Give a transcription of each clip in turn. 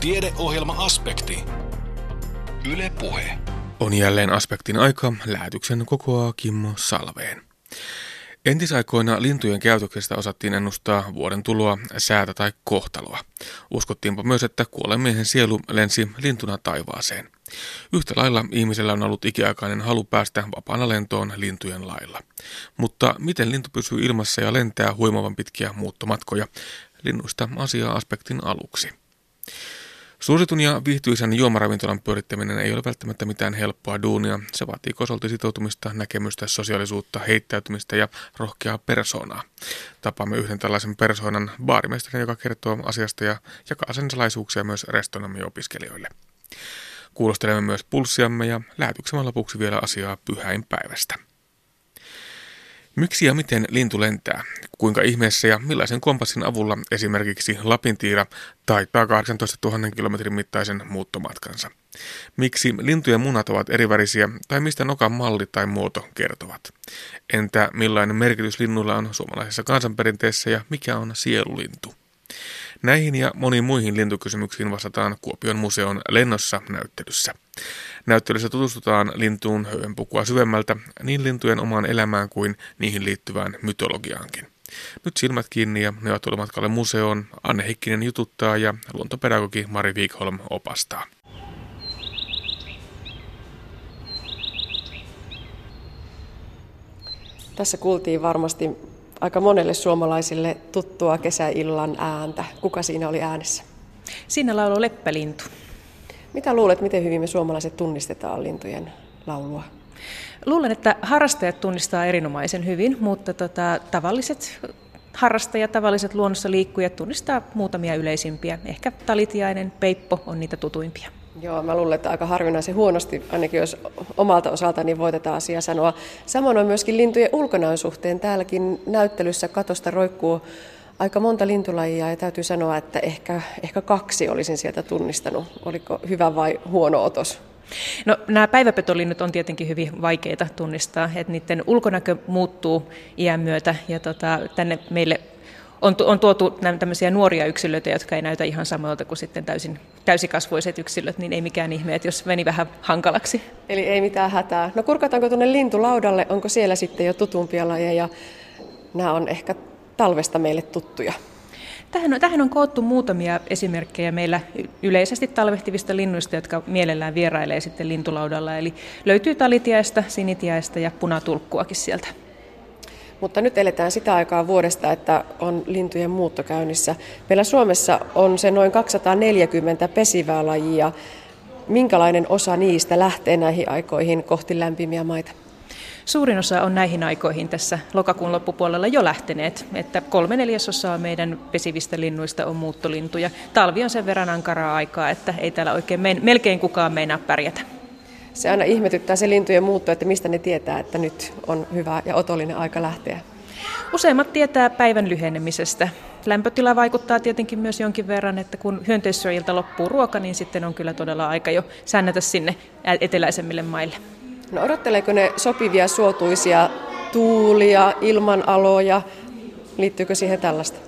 Tiedeohjelma-aspekti. Yle Puhe. On jälleen aspektin aika. Lähetyksen kokoaa Kimmo Salveen. Entisaikoina lintujen käytöksestä osattiin ennustaa vuoden tuloa, säätä tai kohtaloa. Uskottiinpa myös, että kuolemiehen sielu lensi lintuna taivaaseen. Yhtä lailla ihmisellä on ollut ikiaikainen halu päästä vapaana lentoon lintujen lailla. Mutta miten lintu pysyy ilmassa ja lentää huimavan pitkiä muuttomatkoja? Linnuista asiaa aspektin aluksi. Suositun ja viihtyisän juomaravintolan pyörittäminen ei ole välttämättä mitään helppoa duunia. Se vaatii kosolti sitoutumista, näkemystä, sosiaalisuutta, heittäytymistä ja rohkeaa persoonaa. Tapaamme yhden tällaisen persoonan baarimestarin, joka kertoo asiasta ja jakaa sen salaisuuksia myös restonamme opiskelijoille. Kuulostelemme myös pulssiamme ja lähetyksemme lopuksi vielä asiaa pyhäinpäivästä. Miksi ja miten lintu lentää? Kuinka ihmeessä ja millaisen kompassin avulla esimerkiksi Lapintiira taittaa 18 000 kilometrin mittaisen muuttomatkansa? Miksi lintujen munat ovat erivärisiä tai mistä nokan malli tai muoto kertovat? Entä millainen merkitys linnulla on suomalaisessa kansanperinteessä ja mikä on sielulintu? Näihin ja moniin muihin lintukysymyksiin vastataan Kuopion museon lennossa näyttelyssä. Näyttelyssä tutustutaan lintuun höyhenpukua syvemmältä niin lintujen omaan elämään kuin niihin liittyvään mytologiaankin. Nyt silmät kiinni ja ne ovat matkalle museoon. Anne Heikkinen jututtaa ja luontopedagogi Mari Wikholm opastaa. Tässä kuultiin varmasti aika monelle suomalaisille tuttua kesäillan ääntä. Kuka siinä oli äänessä? Siinä laulu Leppälintu. Mitä luulet, miten hyvin me suomalaiset tunnistetaan lintujen laulua? Luulen, että harrastajat tunnistaa erinomaisen hyvin, mutta tota, tavalliset harrastajat, tavalliset luonnossa liikkujat tunnistaa muutamia yleisimpiä. Ehkä talitiainen, peippo on niitä tutuimpia. Joo, mä luulen, että aika harvinaisen huonosti, ainakin jos omalta osalta, niin voitetaan asia sanoa. Samoin on myöskin lintujen ulkonäön suhteen. Täälläkin näyttelyssä katosta roikkuu aika monta lintulajia ja täytyy sanoa, että ehkä, ehkä kaksi olisin sieltä tunnistanut. Oliko hyvä vai huono otos? No, nämä päiväpetolinnut on tietenkin hyvin vaikeita tunnistaa, että niiden ulkonäkö muuttuu iän myötä ja tota, tänne meille on, on tuotu tämmöisiä nuoria yksilöitä, jotka ei näytä ihan samalta kuin sitten täysin, täysikasvoiset yksilöt, niin ei mikään ihme, että jos meni vähän hankalaksi. Eli ei mitään hätää. No kurkataanko tuonne lintulaudalle, onko siellä sitten jo tutumpia lajeja? Nämä on ehkä talvesta meille tuttuja. Tähän on, tähän on koottu muutamia esimerkkejä meillä yleisesti talvehtivista linnuista, jotka mielellään vierailee sitten lintulaudalla. Eli löytyy talitiaista, sinitiaista ja punatulkkuakin sieltä. Mutta nyt eletään sitä aikaa vuodesta, että on lintujen muutto käynnissä. Meillä Suomessa on se noin 240 pesivää lajia. Minkälainen osa niistä lähtee näihin aikoihin kohti lämpimiä maita? Suurin osa on näihin aikoihin tässä lokakuun loppupuolella jo lähteneet, että kolme neljäsosaa meidän pesivistä linnuista on muuttolintuja. Talvi on sen verran ankaraa aikaa, että ei täällä oikein melkein kukaan meinaa pärjätä. Se aina ihmetyttää se lintujen muutto, että mistä ne tietää, että nyt on hyvä ja otollinen aika lähteä. Useimmat tietää päivän lyhenemisestä. Lämpötila vaikuttaa tietenkin myös jonkin verran, että kun hyönteissyöjiltä loppuu ruoka, niin sitten on kyllä todella aika jo säännätä sinne eteläisemmille maille. No odotteleeko ne sopivia suotuisia tuulia, ilmanaloja? Liittyykö siihen tällaista?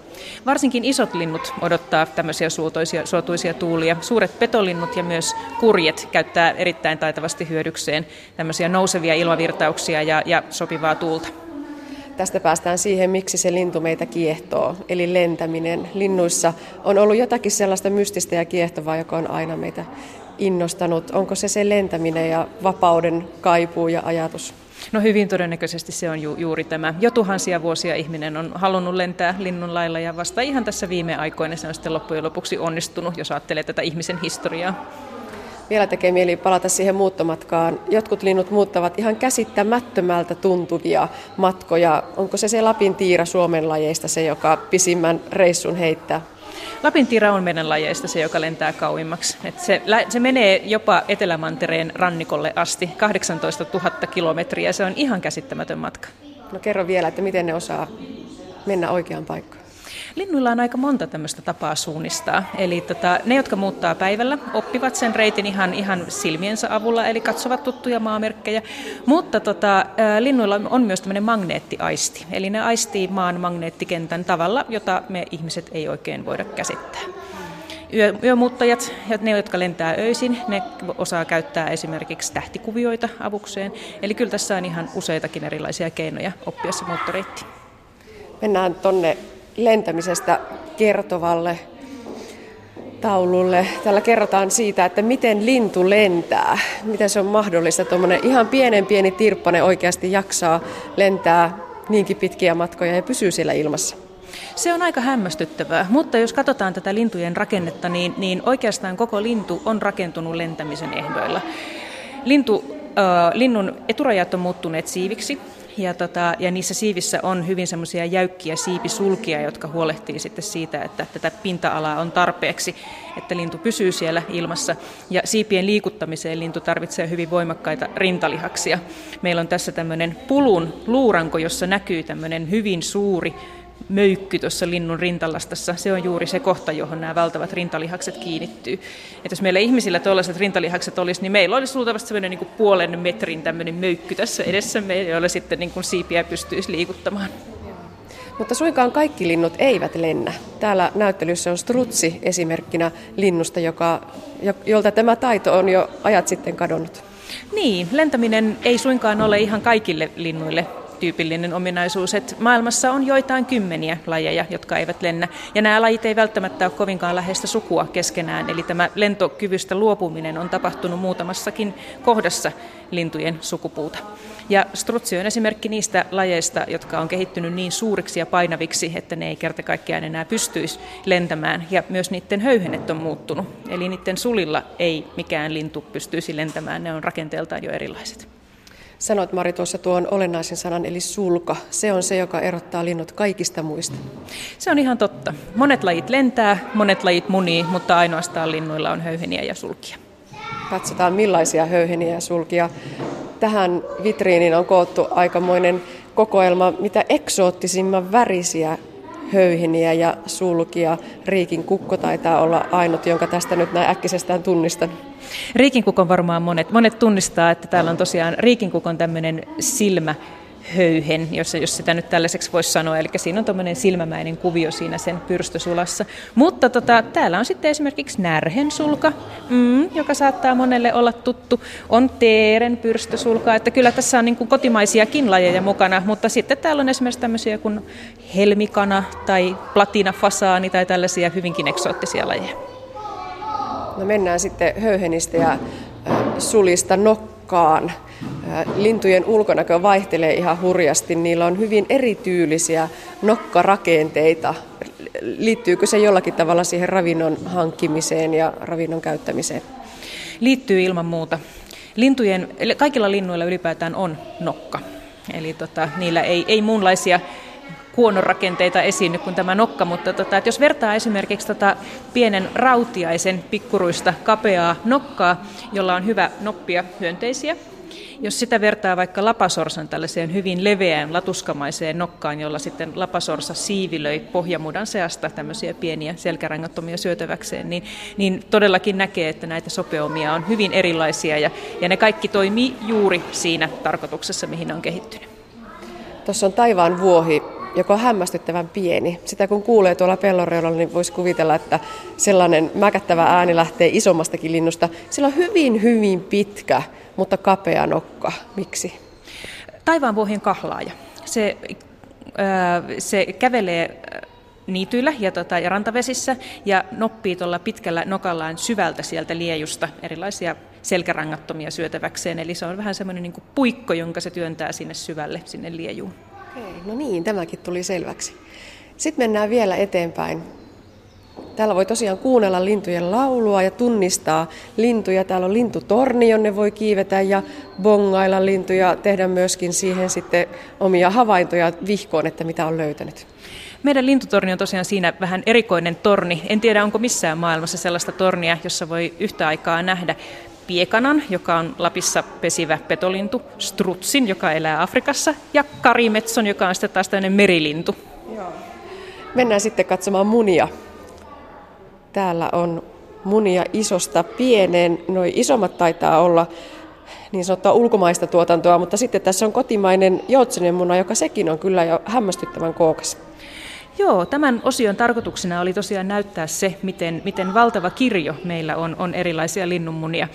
Varsinkin isot linnut odottaa tämmöisiä suotuisia, suotuisia tuulia. Suuret petolinnut ja myös kurjet käyttää erittäin taitavasti hyödykseen tämmöisiä nousevia ilmavirtauksia ja, ja sopivaa tuulta. Tästä päästään siihen, miksi se lintu meitä kiehtoo, eli lentäminen. Linnuissa on ollut jotakin sellaista mystistä ja kiehtovaa, joka on aina meitä innostanut? Onko se se lentäminen ja vapauden kaipuu ja ajatus? No hyvin todennäköisesti se on ju- juuri tämä. Jo tuhansia vuosia ihminen on halunnut lentää linnun lailla ja vasta ihan tässä viime aikoina se on sitten loppujen lopuksi onnistunut, jos ajattelee tätä ihmisen historiaa. Vielä tekee mieli palata siihen muuttomatkaan. Jotkut linnut muuttavat ihan käsittämättömältä tuntuvia matkoja. Onko se se Lapin tiira Suomen lajeista se, joka pisimmän reissun heittää? Lapin tira on meidän lajeista se, joka lentää kauimmaksi. Et se, se menee jopa Etelämantereen rannikolle asti, 18 000 kilometriä. Se on ihan käsittämätön matka. No kerro vielä, että miten ne osaa mennä oikeaan paikkaan. Linnuilla on aika monta tämmöistä tapaa suunnistaa. Eli tota, ne, jotka muuttaa päivällä, oppivat sen reitin ihan, ihan silmiensä avulla, eli katsovat tuttuja maamerkkejä. Mutta tota, linnuilla on myös tämmöinen magneettiaisti. Eli ne aistii maan magneettikentän tavalla, jota me ihmiset ei oikein voida käsittää. yö, yömuuttajat, ne jotka lentää öisin, ne osaa käyttää esimerkiksi tähtikuvioita avukseen. Eli kyllä tässä on ihan useitakin erilaisia keinoja oppia se muuttoreitti. Mennään tuonne lentämisestä kertovalle taululle. Täällä kerrotaan siitä, että miten lintu lentää. Miten se on mahdollista, tuommoinen ihan pienen pieni tirppane oikeasti jaksaa lentää niinkin pitkiä matkoja ja pysyy siellä ilmassa. Se on aika hämmästyttävää, mutta jos katsotaan tätä lintujen rakennetta, niin, niin oikeastaan koko lintu on rakentunut lentämisen ehdoilla. Lintu, äh, linnun eturajat on muuttuneet siiviksi, ja, tota, ja niissä siivissä on hyvin semmoisia jäykkiä siipisulkia, jotka huolehtii sitten siitä, että tätä pinta-alaa on tarpeeksi, että lintu pysyy siellä ilmassa. Ja siipien liikuttamiseen lintu tarvitsee hyvin voimakkaita rintalihaksia. Meillä on tässä tämmöinen pulun luuranko, jossa näkyy tämmöinen hyvin suuri möykky tuossa linnun rintalastassa, se on juuri se kohta, johon nämä valtavat rintalihakset kiinnittyy. Et jos meillä ihmisillä tuollaiset rintalihakset olisi, niin meillä olisi luultavasti sellainen niin kuin puolen metrin tämmöinen möykky tässä edessämme, joilla sitten niin kuin siipiä pystyisi liikuttamaan. Mutta suinkaan kaikki linnut eivät lennä. Täällä näyttelyssä on strutsi esimerkkinä linnusta, joka, jolta tämä taito on jo ajat sitten kadonnut. Niin, lentäminen ei suinkaan ole ihan kaikille linnuille tyypillinen ominaisuus, että maailmassa on joitain kymmeniä lajeja, jotka eivät lennä. Ja nämä lajit ei välttämättä ole kovinkaan läheistä sukua keskenään, eli tämä lentokyvystä luopuminen on tapahtunut muutamassakin kohdassa lintujen sukupuuta. Ja strutsi on esimerkki niistä lajeista, jotka on kehittynyt niin suuriksi ja painaviksi, että ne ei kerta kaikkiaan enää pystyisi lentämään. Ja myös niiden höyhenet on muuttunut. Eli niiden sulilla ei mikään lintu pystyisi lentämään, ne on rakenteeltaan jo erilaiset. Sanoit Mari tuossa tuon olennaisen sanan, eli sulka. Se on se, joka erottaa linnut kaikista muista. Se on ihan totta. Monet lajit lentää, monet lajit munii, mutta ainoastaan linnuilla on höyheniä ja sulkia. Katsotaan millaisia höyheniä ja sulkia. Tähän vitriiniin on koottu aikamoinen kokoelma, mitä eksoottisimman värisiä höyheniä ja sulkia. Riikin kukko taitaa olla ainut, jonka tästä nyt näin äkkisestään tunnistan. Riikinkukon varmaan monet, monet tunnistaa, että täällä on tosiaan riikinkukon tämmöinen silmä, höyhen, jos, jos sitä nyt tällaiseksi voisi sanoa. Eli siinä on tuommoinen silmämäinen kuvio siinä sen pyrstösulassa. Mutta tota, täällä on sitten esimerkiksi närhensulka, mm, joka saattaa monelle olla tuttu. On teeren pyrstösulka, että kyllä tässä on niin kuin kotimaisiakin lajeja mukana. Mutta sitten täällä on esimerkiksi tämmöisiä kuin helmikana tai platinafasaani tai tällaisia hyvinkin eksoottisia lajeja. No mennään sitten höyhenistä ja sulista nokkaan. Lintujen ulkonäkö vaihtelee ihan hurjasti. Niillä on hyvin erityylisiä nokkarakenteita. Liittyykö se jollakin tavalla siihen ravinnon hankkimiseen ja ravinnon käyttämiseen? Liittyy ilman muuta. Lintujen, kaikilla linnuilla ylipäätään on nokka. Eli tota, niillä ei, ei muunlaisia huonorakenteita esiinny kuin tämä nokka, mutta tota, että jos vertaa esimerkiksi tota pienen rautiaisen pikkuruista kapeaa nokkaa, jolla on hyvä noppia hyönteisiä, jos sitä vertaa vaikka lapasorsan tällaiseen hyvin leveään latuskamaiseen nokkaan, jolla sitten lapasorsa siivilöi pohjamudan seasta tämmöisiä pieniä selkärangattomia syötäväkseen, niin, niin todellakin näkee, että näitä sopeumia on hyvin erilaisia ja, ja ne kaikki toimii juuri siinä tarkoituksessa, mihin ne on kehittynyt. Tuossa on taivaan vuohi joka on hämmästyttävän pieni. Sitä kun kuulee tuolla pellonreunalla, niin voisi kuvitella, että sellainen mäkättävä ääni lähtee isommastakin linnusta. Sillä on hyvin, hyvin pitkä, mutta kapea nokka. Miksi? Taivaanvuohien kahlaaja. Se, se kävelee niityillä ja, tota, ja rantavesissä ja noppii tuolla pitkällä nokallaan syvältä sieltä liejusta erilaisia selkärangattomia syötäväkseen. Eli se on vähän semmoinen niin puikko, jonka se työntää sinne syvälle, sinne liejuun. Okei, no niin, tämäkin tuli selväksi. Sitten mennään vielä eteenpäin. Täällä voi tosiaan kuunnella lintujen laulua ja tunnistaa lintuja. Täällä on lintutorni, jonne voi kiivetä ja bongailla lintuja, tehdä myöskin siihen sitten omia havaintoja vihkoon, että mitä on löytänyt. Meidän lintutorni on tosiaan siinä vähän erikoinen torni. En tiedä, onko missään maailmassa sellaista tornia, jossa voi yhtä aikaa nähdä piekanan, joka on Lapissa pesivä petolintu, strutsin, joka elää Afrikassa, ja karimetson, joka on sitten taas tämmöinen merilintu. Joo. Mennään sitten katsomaan munia. Täällä on munia isosta pieneen. Noi isommat taitaa olla niin sanottua ulkomaista tuotantoa, mutta sitten tässä on kotimainen joutsenen muna, joka sekin on kyllä jo hämmästyttävän kookas. Joo, tämän osion tarkoituksena oli tosiaan näyttää se, miten, miten valtava kirjo meillä on, on erilaisia linnunmunia.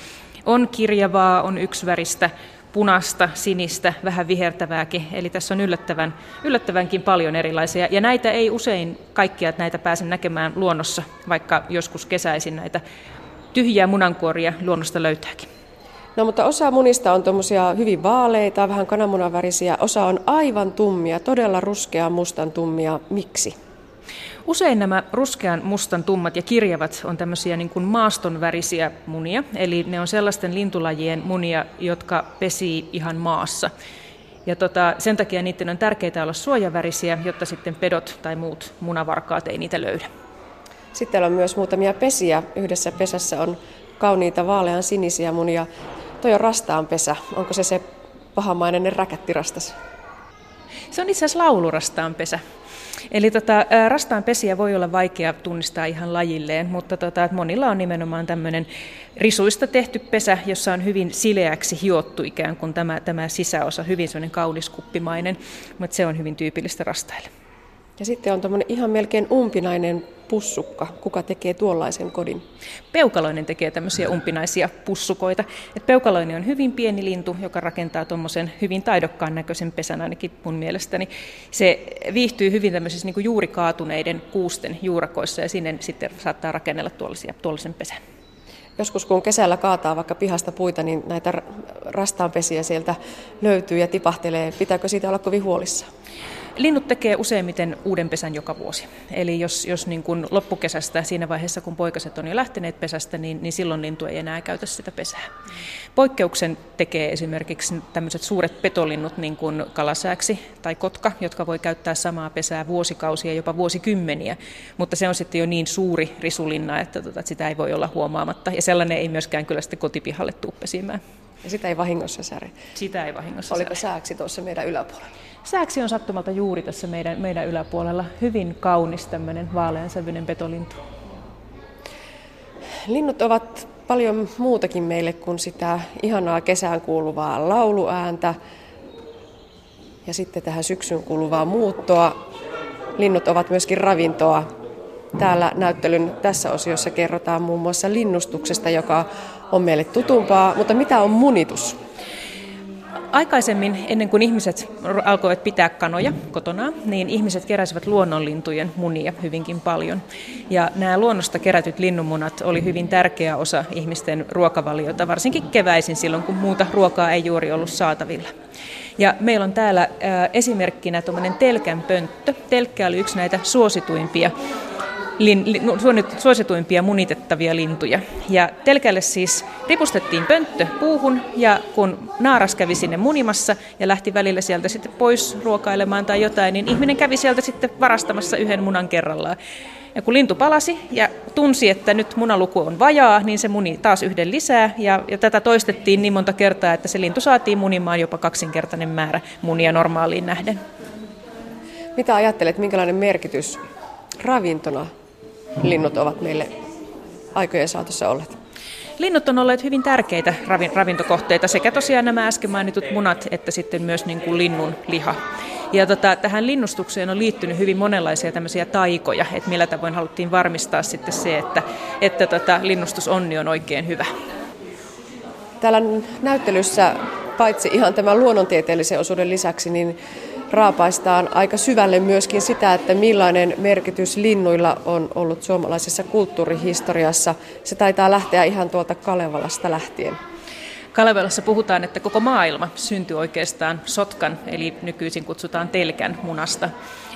On kirjavaa, on yksiväristä, punasta, sinistä, vähän vihertävääkin. Eli tässä on yllättävän, yllättävänkin paljon erilaisia. Ja näitä ei usein kaikkia näitä pääse näkemään luonnossa, vaikka joskus kesäisin näitä tyhjiä munankuoria luonnosta löytääkin. No mutta osa munista on tuommoisia hyvin vaaleita, vähän kananmunavärisiä, osa on aivan tummia, todella ruskean mustan tummia. Miksi? Usein nämä ruskean mustan tummat ja kirjavat on tämmöisiä niin kuin maastonvärisiä munia, eli ne on sellaisten lintulajien munia, jotka pesii ihan maassa. Ja tota, sen takia niiden on tärkeää olla suojavärisiä, jotta sitten pedot tai muut munavarkaat ei niitä löydä. Sitten on myös muutamia pesiä. Yhdessä pesässä on kauniita vaalean sinisiä munia. Toi on rastaan pesä. Onko se se pahamainen räkättirastas? Se on itse asiassa laulurastaan pesä. Eli tota, rastaan pesiä voi olla vaikea tunnistaa ihan lajilleen, mutta tota, monilla on nimenomaan tämmöinen risuista tehty pesä, jossa on hyvin sileäksi hiottu ikään kuin tämä, tämä sisäosa, hyvin semmoinen kauniskuppimainen, mutta se on hyvin tyypillistä rastaille. Ja sitten on tämmöinen ihan melkein umpinainen pussukka. Kuka tekee tuollaisen kodin? Peukaloinen tekee tämmöisiä umpinaisia pussukoita. Et peukaloinen on hyvin pieni lintu, joka rakentaa tuommoisen hyvin taidokkaan näköisen pesän ainakin mun mielestäni. Se viihtyy hyvin tämmöisissä niin juuri kaatuneiden kuusten juurakoissa ja sinne sitten saattaa rakennella tuollaisia, tuollaisen pesän. Joskus kun kesällä kaataa vaikka pihasta puita, niin näitä rastaanpesiä sieltä löytyy ja tipahtelee. Pitääkö siitä olla kovin huolissaan? Linnut tekee useimmiten uuden pesän joka vuosi. Eli jos, jos niin kuin loppukesästä, siinä vaiheessa kun poikaset on jo lähteneet pesästä, niin, niin silloin lintu ei enää käytä sitä pesää. Poikkeuksen tekee esimerkiksi tämmöiset suuret petolinnut, niin kuin kalasääksi tai kotka, jotka voi käyttää samaa pesää vuosikausia, jopa vuosikymmeniä. Mutta se on sitten jo niin suuri risulinna, että, tota, että sitä ei voi olla huomaamatta. Ja sellainen ei myöskään kyllä sitten kotipihalle tuu pesimään. Ja sitä ei vahingossa säre. Sitä ei vahingossa Oliko sääksi tuossa meidän yläpuolella? Sääksi on sattumalta juuri tässä meidän, meidän yläpuolella hyvin kaunis tämmöinen vaaleansävyinen petolintu. Linnut ovat paljon muutakin meille kuin sitä ihanaa kesään kuuluvaa lauluääntä ja sitten tähän syksyyn kuuluvaa muuttoa. Linnut ovat myöskin ravintoa. Täällä näyttelyn tässä osiossa kerrotaan muun muassa linnustuksesta, joka on meille tutumpaa, mutta mitä on munitus? Aikaisemmin, ennen kuin ihmiset alkoivat pitää kanoja kotona, niin ihmiset keräsivät luonnonlintujen munia hyvinkin paljon. Ja nämä luonnosta kerätyt linnunmunat oli hyvin tärkeä osa ihmisten ruokavaliota, varsinkin keväisin silloin, kun muuta ruokaa ei juuri ollut saatavilla. Ja meillä on täällä esimerkkinä tuommoinen telkän pönttö. Telkkä oli yksi näitä suosituimpia lin, li, suosituimpia munitettavia lintuja. Ja telkälle siis ripustettiin pönttö puuhun ja kun naaras kävi sinne munimassa ja lähti välillä sieltä sitten pois ruokailemaan tai jotain, niin ihminen kävi sieltä sitten varastamassa yhden munan kerrallaan. Ja kun lintu palasi ja tunsi, että nyt munaluku on vajaa, niin se muni taas yhden lisää. Ja, ja tätä toistettiin niin monta kertaa, että se lintu saatiin munimaan jopa kaksinkertainen määrä munia normaaliin nähden. Mitä ajattelet, minkälainen merkitys ravintona linnut ovat meille aikojen saatossa olleet? Linnut on olleet hyvin tärkeitä ravintokohteita, sekä tosiaan nämä äsken mainitut munat, että sitten myös niin kuin linnun liha. Ja tota, tähän linnustukseen on liittynyt hyvin monenlaisia tämmöisiä taikoja, että millä tavoin haluttiin varmistaa sitten se, että, että tota, linnustusonni on oikein hyvä. Täällä näyttelyssä paitsi ihan tämän luonnontieteellisen osuuden lisäksi, niin raapaistaan aika syvälle myöskin sitä, että millainen merkitys linnuilla on ollut suomalaisessa kulttuurihistoriassa. Se taitaa lähteä ihan tuolta Kalevalasta lähtien. Kalevalassa puhutaan, että koko maailma syntyi oikeastaan sotkan, eli nykyisin kutsutaan telkän munasta.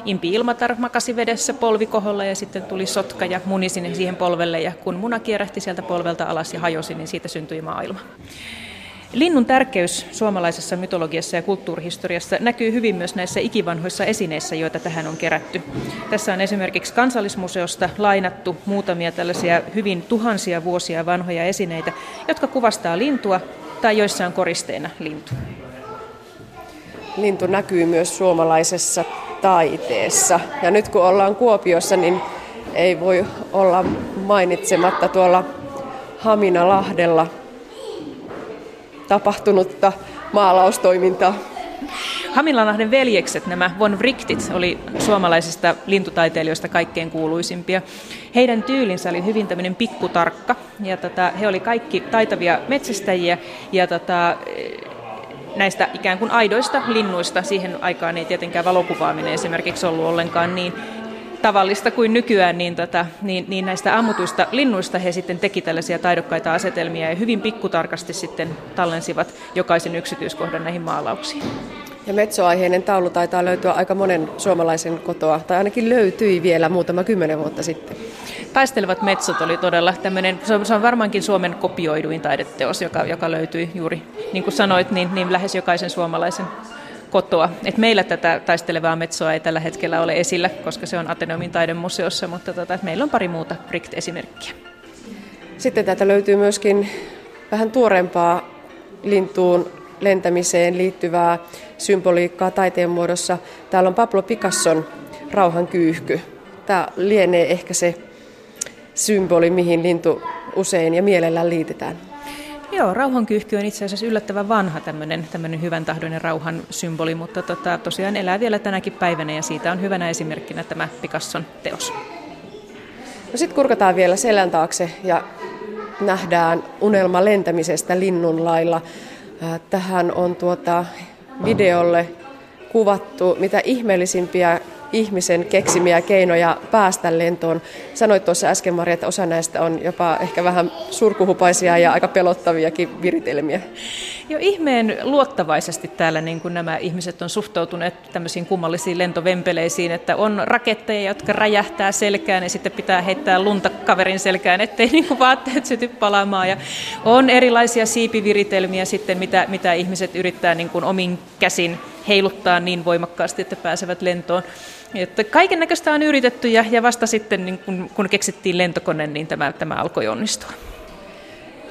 Impi Ilmatar makasi vedessä polvikoholla ja sitten tuli sotka ja muni sinne siihen polvelle ja kun muna kierähti sieltä polvelta alas ja hajosi, niin siitä syntyi maailma. Linnun tärkeys suomalaisessa mytologiassa ja kulttuurihistoriassa näkyy hyvin myös näissä ikivanhoissa esineissä, joita tähän on kerätty. Tässä on esimerkiksi kansallismuseosta lainattu muutamia tällaisia hyvin tuhansia vuosia vanhoja esineitä, jotka kuvastaa lintua tai joissa on koristeena lintu. Lintu näkyy myös suomalaisessa taiteessa. Ja nyt kun ollaan Kuopiossa, niin ei voi olla mainitsematta tuolla Haminalahdella tapahtunutta maalaustoimintaa. Hamilanahden veljekset, nämä von Wrichtit, oli suomalaisista lintutaiteilijoista kaikkein kuuluisimpia. Heidän tyylinsä oli hyvin tämmöinen pikkutarkka ja tota, he oli kaikki taitavia metsästäjiä ja tota, näistä ikään kuin aidoista linnuista. Siihen aikaan ei tietenkään valokuvaaminen esimerkiksi ollut ollenkaan niin tavallista kuin nykyään, niin, tota, niin, niin näistä ammutuista linnuista he sitten teki tällaisia taidokkaita asetelmia ja hyvin pikkutarkasti sitten tallensivat jokaisen yksityiskohdan näihin maalauksiin. Ja metsoaiheinen taulu taitaa löytyä aika monen suomalaisen kotoa, tai ainakin löytyi vielä muutama kymmenen vuotta sitten. Taistelevat metsot oli todella tämmöinen, se on varmaankin Suomen kopioiduin taideteos, joka, joka löytyi juuri, niin kuin sanoit, niin, niin lähes jokaisen suomalaisen kotoa. Et meillä tätä taistelevaa metsoa ei tällä hetkellä ole esillä, koska se on Ateneumin taidemuseossa, mutta tota, meillä on pari muuta Brikt-esimerkkiä. Sitten täältä löytyy myöskin vähän tuorempaa lintuun lentämiseen liittyvää symboliikkaa taiteen muodossa. Täällä on Pablo Picasson rauhan kyyhky. Tämä lienee ehkä se symboli, mihin lintu usein ja mielellään liitetään. Joo, rauhankyyhky on itse asiassa yllättävän vanha tämmöinen, tämmöinen hyvän tahdoinen rauhan symboli, mutta tota, tosiaan elää vielä tänäkin päivänä ja siitä on hyvänä esimerkkinä tämä Picasson teos. No sitten kurkataan vielä selän taakse ja nähdään unelma lentämisestä linnun lailla. Tähän on tuota videolle kuvattu mitä ihmeellisimpiä ihmisen keksimiä keinoja päästä lentoon. Sanoit tuossa äsken, Maria, että osa näistä on jopa ehkä vähän surkuhupaisia ja aika pelottaviakin viritelmiä. Jo ihmeen luottavaisesti täällä niin kuin nämä ihmiset on suhtautuneet tämmöisiin kummallisiin lentovempeleisiin, että on raketteja, jotka räjähtää selkään ja sitten pitää heittää lunta kaverin selkään, ettei niin kuin vaatteet syty palaamaan. Ja on erilaisia siipiviritelmiä sitten, mitä, mitä ihmiset yrittää niin kuin omin käsin heiluttaa niin voimakkaasti, että pääsevät lentoon. Että kaiken näköistä on yritetty ja, ja vasta sitten niin kun, kun keksittiin lentokone, niin tämä, tämä alkoi onnistua.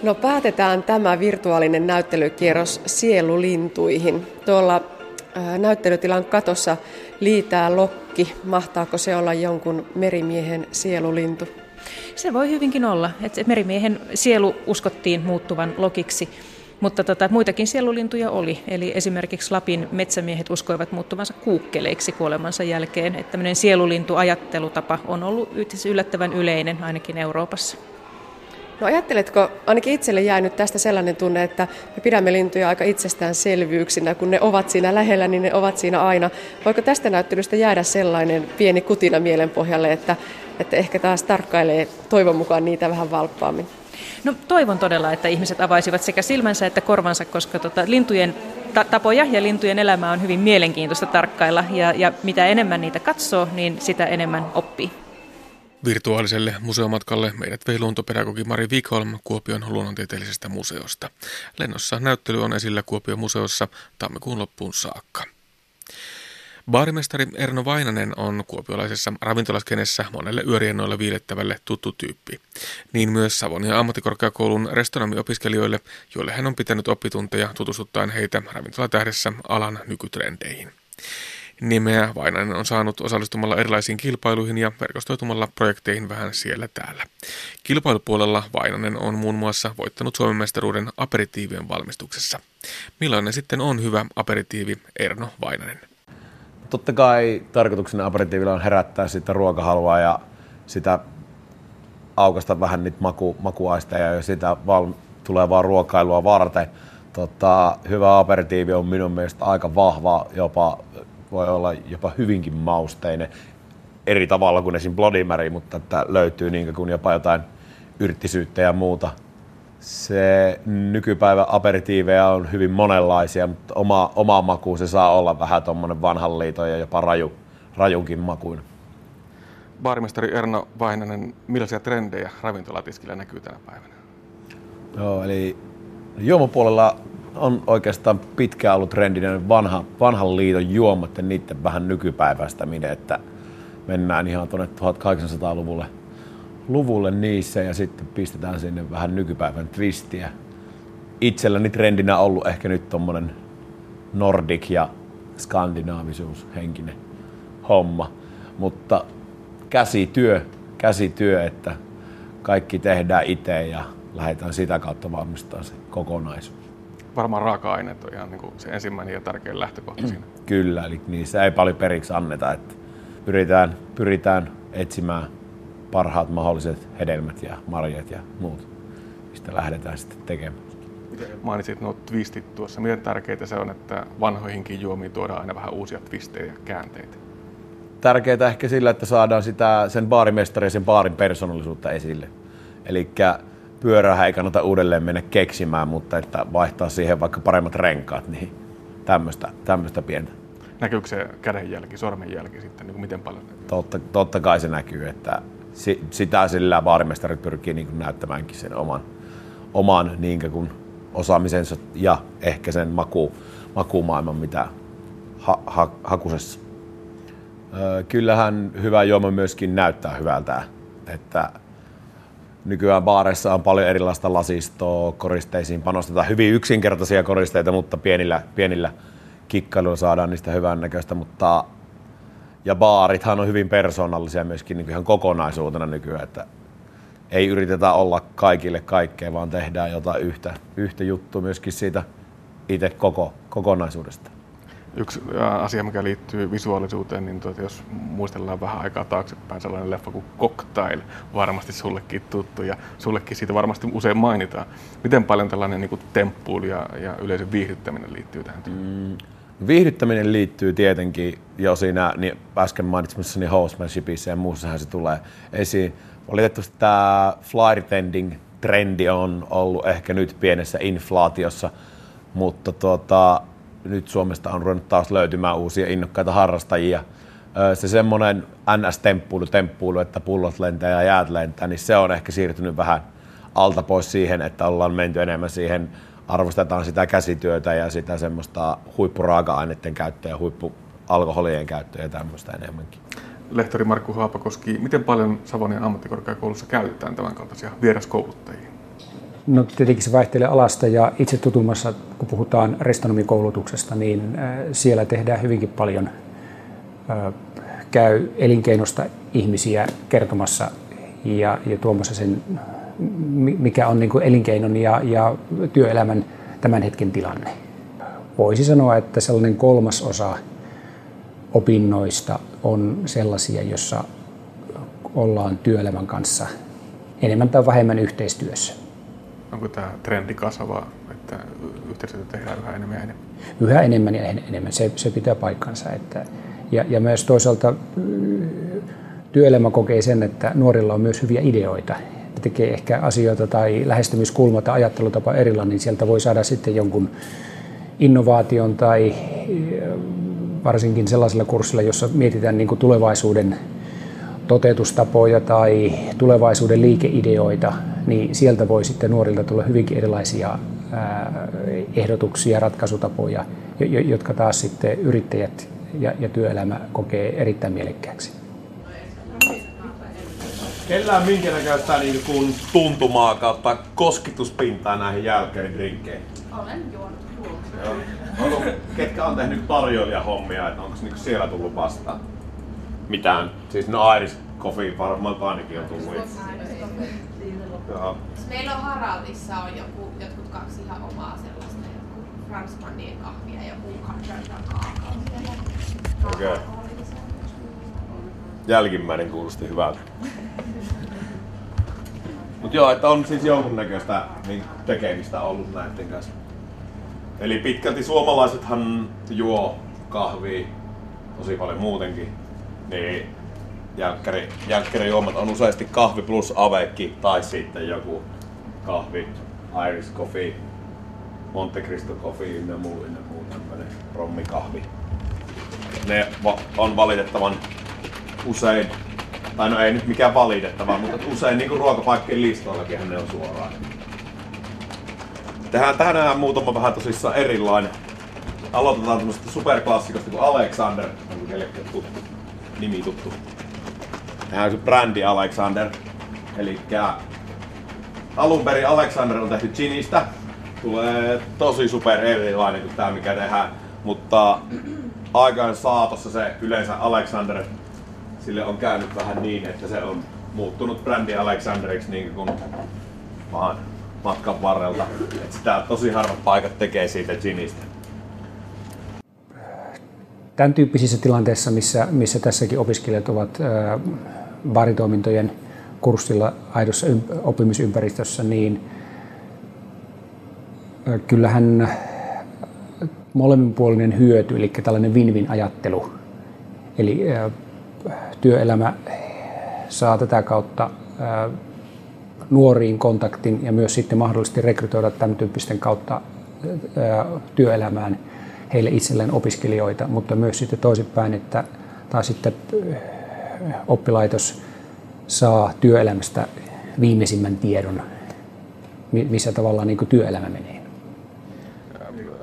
No päätetään tämä virtuaalinen näyttelykierros sielulintuihin. Tuolla ää, näyttelytilan katossa liitää lokki. Mahtaako se olla jonkun merimiehen sielulintu? Se voi hyvinkin olla. Että merimiehen sielu uskottiin muuttuvan lokiksi. Mutta tota, muitakin sielulintuja oli, eli esimerkiksi Lapin metsämiehet uskoivat muuttuvansa kuukkeleiksi kuolemansa jälkeen. Että tämmöinen sielulintuajattelutapa on ollut yllättävän yleinen ainakin Euroopassa. No ajatteletko, ainakin itselle jäänyt tästä sellainen tunne, että me pidämme lintuja aika itsestäänselvyyksinä, kun ne ovat siinä lähellä, niin ne ovat siinä aina. Voiko tästä näyttelystä jäädä sellainen pieni kutina mielenpohjalle, että, että ehkä taas tarkkailee toivon mukaan niitä vähän valppaammin? No toivon todella, että ihmiset avaisivat sekä silmänsä että korvansa, koska tota, lintujen ta- tapoja ja lintujen elämää on hyvin mielenkiintoista tarkkailla ja, ja mitä enemmän niitä katsoo, niin sitä enemmän oppii. Virtuaaliselle museomatkalle meidät vei luontopedagogi Mari Wikholm Kuopion luonnontieteellisestä museosta. Lennossa näyttely on esillä Kuopion museossa tammikuun loppuun saakka. Baarimestari Erno Vainanen on kuopiolaisessa ravintolaskenessä monelle yöriennoilla viilettävälle tuttu tyyppi. Niin myös Savonia ammattikorkeakoulun restonomiopiskelijoille, joille hän on pitänyt oppitunteja tutustuttaen heitä ravintolatähdessä alan nykytrendeihin. Nimeä Vainanen on saanut osallistumalla erilaisiin kilpailuihin ja verkostoitumalla projekteihin vähän siellä täällä. Kilpailupuolella Vainanen on muun muassa voittanut Suomen mestaruuden aperitiivien valmistuksessa. Millainen sitten on hyvä aperitiivi Erno Vainanen? Totta kai tarkoituksena aperitiivilla on herättää sitä ruokahalua ja sitä aukasta vähän niitä maku, makuaisteja ja sitä val, tulevaa ruokailua varten. Tota, hyvä aperitiivi on minun mielestä aika vahva, jopa voi olla jopa hyvinkin mausteinen eri tavalla kuin esim. Bloody Mary, mutta että löytyy niin kuin jopa jotain yrttisyyttä ja muuta se nykypäivän aperitiiveja on hyvin monenlaisia, mutta oma, oma maku se saa olla vähän tuommoinen vanhan liiton ja jopa raju, rajunkin makuin. Baarimestari Erno Vainanen, millaisia trendejä ravintolatiskillä näkyy tänä päivänä? Joo, eli juomapuolella on oikeastaan pitkään ollut trendinen vanha, vanhan liiton juomat ja niiden vähän nykypäiväistäminen, että mennään ihan tuonne 1800-luvulle – luvulle niissä ja sitten pistetään sinne vähän nykypäivän twistiä. Itselläni trendinä ollut ehkä nyt tommonen nordic ja skandinaavisuus henkinen homma. Mutta käsityö, käsityö, että kaikki tehdään itse ja lähdetään sitä kautta valmistamaan se kokonaisuus. varmaan raaka-aineet on ihan niin kuin se ensimmäinen ja tärkein lähtökohta siinä. Kyllä, eli niissä ei paljon periksi anneta. Että pyritään, pyritään etsimään parhaat mahdolliset hedelmät ja marjat ja muut, mistä lähdetään sitten tekemään. Mainitsit nuo twistit tuossa. Miten tärkeää se on, että vanhoihinkin juomiin tuodaan aina vähän uusia twistejä ja käänteitä? Tärkeää ehkä sillä, että saadaan sitä, sen baarimestarin ja sen baarin persoonallisuutta esille. Eli pyörää ei kannata uudelleen mennä keksimään, mutta että vaihtaa siihen vaikka paremmat renkaat, niin tämmöistä, tämmöistä pientä. Näkyykö se kädenjälki, sormenjälki sitten, niin kuin miten paljon näkyy? Totta, totta kai se näkyy, että si, sitä sillä baarimestarit pyrkii niin näyttämäänkin sen oman, oman niin kuin osaamisensa ja ehkä sen maku, makumaailman, mitä ha, ha, hakusessa. Kyllähän hyvä juoma myöskin näyttää hyvältä, että nykyään baareissa on paljon erilaista lasistoa, koristeisiin panostetaan hyvin yksinkertaisia koristeita, mutta pienillä, pienillä kikkailuilla saadaan niistä hyvän näköistä, mutta ja baarithan on hyvin persoonallisia myöskin niin ihan kokonaisuutena nykyään, että ei yritetä olla kaikille kaikkea, vaan tehdään jotain yhtä, yhtä juttua myöskin siitä itse koko, kokonaisuudesta. Yksi asia, mikä liittyy visuaalisuuteen, niin tuota, jos muistellaan vähän aikaa taaksepäin, sellainen leffa kuin Cocktail, varmasti sullekin tuttu ja sullekin siitä varmasti usein mainitaan. Miten paljon tällainen niin temppuilu ja, ja yleisön viihdyttäminen liittyy tähän Mm, viihdyttäminen liittyy tietenkin jo siinä niin äsken mainitsemassani housemanshipissa ja muussahan se tulee esiin. Valitettavasti tämä flytending trendi on ollut ehkä nyt pienessä inflaatiossa, mutta tuota, nyt Suomesta on ruvennut taas löytymään uusia innokkaita harrastajia. Se semmoinen NS-temppuilu, temppuilu, että pullot lentää ja jäät lentää, niin se on ehkä siirtynyt vähän alta pois siihen, että ollaan menty enemmän siihen, arvostetaan sitä käsityötä ja sitä semmoista huippuraaka-aineiden käyttöä ja huippualkoholien käyttöä ja tämmöistä enemmänkin. Lehtori Markku Haapakoski, miten paljon Savonian ammattikorkeakoulussa käytetään tämän kaltaisia vieraskouluttajia? No tietenkin se vaihtelee alasta ja itse tutumassa, kun puhutaan restonomikoulutuksesta, niin äh, siellä tehdään hyvinkin paljon, äh, käy elinkeinosta ihmisiä kertomassa ja, ja tuomassa sen, mikä on niin kuin elinkeinon ja, ja työelämän tämän hetken tilanne. Voisi sanoa, että sellainen kolmas osa opinnoista on sellaisia, jossa ollaan työelämän kanssa enemmän tai vähemmän yhteistyössä onko tämä trendi kasvava, että yhteistyötä tehdään yhä enemmän ja enemmän? Yhä enemmän ja enemmän, se, se pitää paikkansa. Että, ja, ja myös toisaalta työelämä kokee sen, että nuorilla on myös hyviä ideoita. Tekee ehkä asioita tai lähestymiskulma tai ajattelutapa erilainen, niin sieltä voi saada sitten jonkun innovaation tai varsinkin sellaisella kurssilla, jossa mietitään niin kuin tulevaisuuden toteutustapoja tai tulevaisuuden liikeideoita, niin sieltä voi sitten nuorilta tulla hyvinkin erilaisia ehdotuksia, ratkaisutapoja, jotka taas sitten yrittäjät ja työelämä kokee erittäin mielekkääksi. Kellään minkä näköistä niin kuin tuntumaa kautta kosketuspintaa näihin jälkeen Olen juonut Onko, ketkä on tehnyt tarjoilijahommia, että onko niinku siellä tullut vastaan? Mitään. Siis no Iris Coffee varmaan ainakin on tullut. Joo. Meillä on Haraldissa on joku, jotkut kaksi ihan omaa sellaista, joku Fransmannien kahvia ja joku kaakao Okei. Okay. Jälkimmäinen kuulosti hyvältä. Mutta joo, että on siis jonkunnäköistä niin tekemistä ollut näiden kanssa. Eli pitkälti suomalaisethan juo kahvia tosi paljon muutenkin. Niin jälkkäri, jälkkärijuomat on useasti kahvi plus avekki tai sitten joku kahvi, Irish coffee, Monte Cristo coffee ynnä muu, ynnä muu tämmönen rommikahvi. Ne va- on valitettavan usein, tai no ei nyt mikään valitettava, mutta usein niin ruokapaikkien listoillakin ne on suoraan. Tehdään tänään muutama vähän tosissaan erilainen. Aloitetaan tämmöstä superklassikosta kuin Alexander, onko kellekään tuttu, nimi tuttu. Tämä on se brändi Alexander. Eli alun perin Alexander on tehty Ginistä. Tulee tosi super erilainen kuin tämä mikä tehdään. Mutta aikaan saatossa se yleensä Alexander, sille on käynyt vähän niin, että se on muuttunut brändi Alexanderiksi niin kuin vaan matkan varrelta. Et sitä tosi harvat paikat tekee siitä ginistä. Tämän tyyppisissä tilanteissa, missä, missä tässäkin opiskelijat ovat baaritoimintojen kurssilla aidossa oppimisympäristössä, niin kyllähän molemminpuolinen hyöty, eli tällainen win-win ajattelu. Eli työelämä saa tätä kautta nuoriin kontaktin ja myös sitten mahdollisesti rekrytoida tämän tyyppisten kautta työelämään heille itselleen opiskelijoita, mutta myös sitten toisinpäin, että taas sitten oppilaitos saa työelämästä viimeisimmän tiedon, missä tavallaan niin työelämä menee.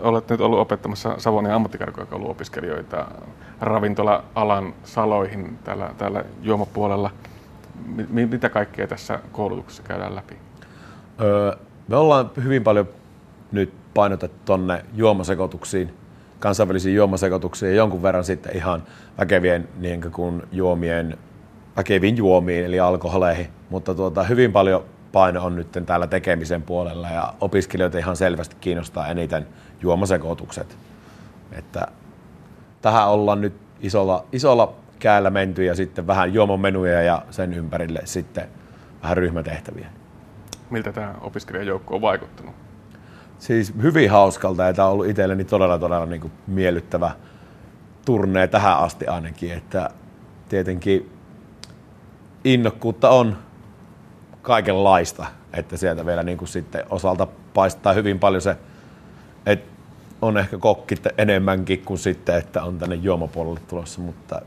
Olet nyt ollut opettamassa Savonia ammattikorkeakoulun opiskelijoita ravintola-alan saloihin täällä, täällä juomapuolella. Mitä kaikkea tässä koulutuksessa käydään läpi? Öö, me ollaan hyvin paljon nyt painotettu tonne juomasekoituksiin, kansainvälisiin juomasekoituksiin ja jonkun verran sitten ihan väkevien niin kuin juomien, väkeviin juomiin eli alkoholeihin, mutta tuota, hyvin paljon paino on nyt täällä tekemisen puolella ja opiskelijoita ihan selvästi kiinnostaa eniten juomasekoitukset. Että tähän ollaan nyt isolla, isolla käällä menty ja sitten vähän juomamenuja ja sen ympärille sitten vähän ryhmätehtäviä. Miltä tämä opiskelijajoukko on vaikuttanut? Siis hyvin hauskalta ja tämä on ollut itselleni todella todella niin kuin miellyttävä turnee tähän asti ainakin, että tietenkin innokkuutta on kaikenlaista, että sieltä vielä niin kuin sitten osalta paistaa hyvin paljon se, että on ehkä kokki enemmänkin kuin sitten, että on tänne juomapuolelle tulossa, mutta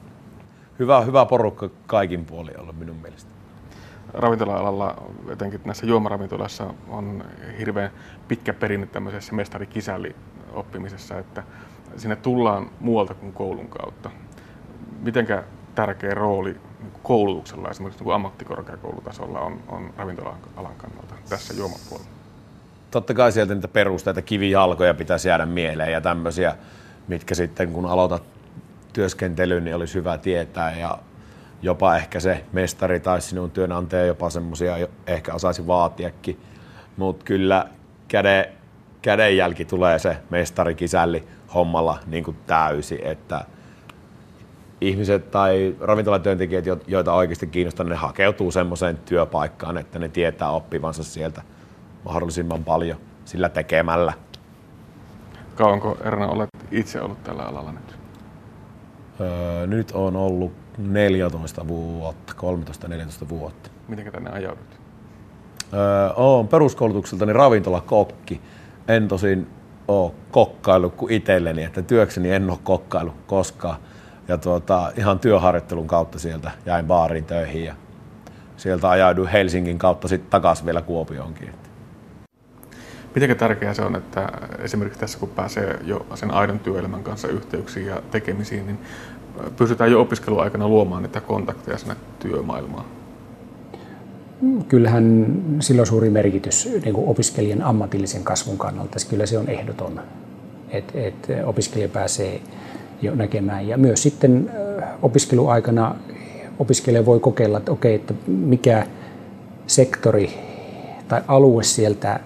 hyvä, hyvä porukka kaikin puolin olla minun mielestä. Ravintola-alalla, etenkin näissä juomaravintolassa, on hirveän pitkä perinne tämmöisessä mestarikisälli oppimisessa, että sinne tullaan muualta kuin koulun kautta. Mitenkä tärkeä rooli koulutuksella esimerkiksi niin ammattikorkeakoulutasolla on, on ravintola-alan kannalta tässä juomapuolella? Totta kai sieltä niitä perusteita, kivijalkoja pitäisi jäädä mieleen ja tämmöisiä, mitkä sitten kun aloitat työskentelyyn, niin olisi hyvä tietää ja jopa ehkä se mestari tai sinun työnantaja jopa semmoisia ehkä osaisi vaatiakin. Mutta kyllä käden, kädenjälki tulee se mestari-kisälli hommalla niin kuin täysi, että ihmiset tai ravintolatyöntekijät, joita oikeasti kiinnostaa, ne hakeutuu semmoiseen työpaikkaan, että ne tietää oppivansa sieltä mahdollisimman paljon sillä tekemällä. Kauanko Erna olet itse ollut tällä alalla nyt? Öö, nyt on ollut 14 vuotta, 13-14 vuotta. Miten tänne ajaudut? Öö, olen peruskoulutukseltani ravintolakokki. En tosin ole kokkailu kuin itselleni, että työkseni en ole kokkailu koskaan. Ja tuota, ihan työharjoittelun kautta sieltä jäin baariin töihin ja sieltä ajauduin Helsingin kautta sitten takaisin vielä Kuopioonkin. Miten tärkeää se on, että esimerkiksi tässä kun pääsee jo sen aidon työelämän kanssa yhteyksiin ja tekemisiin, niin pystytään jo opiskeluaikana luomaan niitä kontakteja sinne työmaailmaan? Kyllähän sillä on suuri merkitys niin kuin opiskelijan ammatillisen kasvun kannalta. Kyllä se on ehdoton, että et opiskelija pääsee jo näkemään. Ja myös sitten opiskeluaikana opiskelija voi kokeilla, että okei, että mikä sektori tai alue sieltä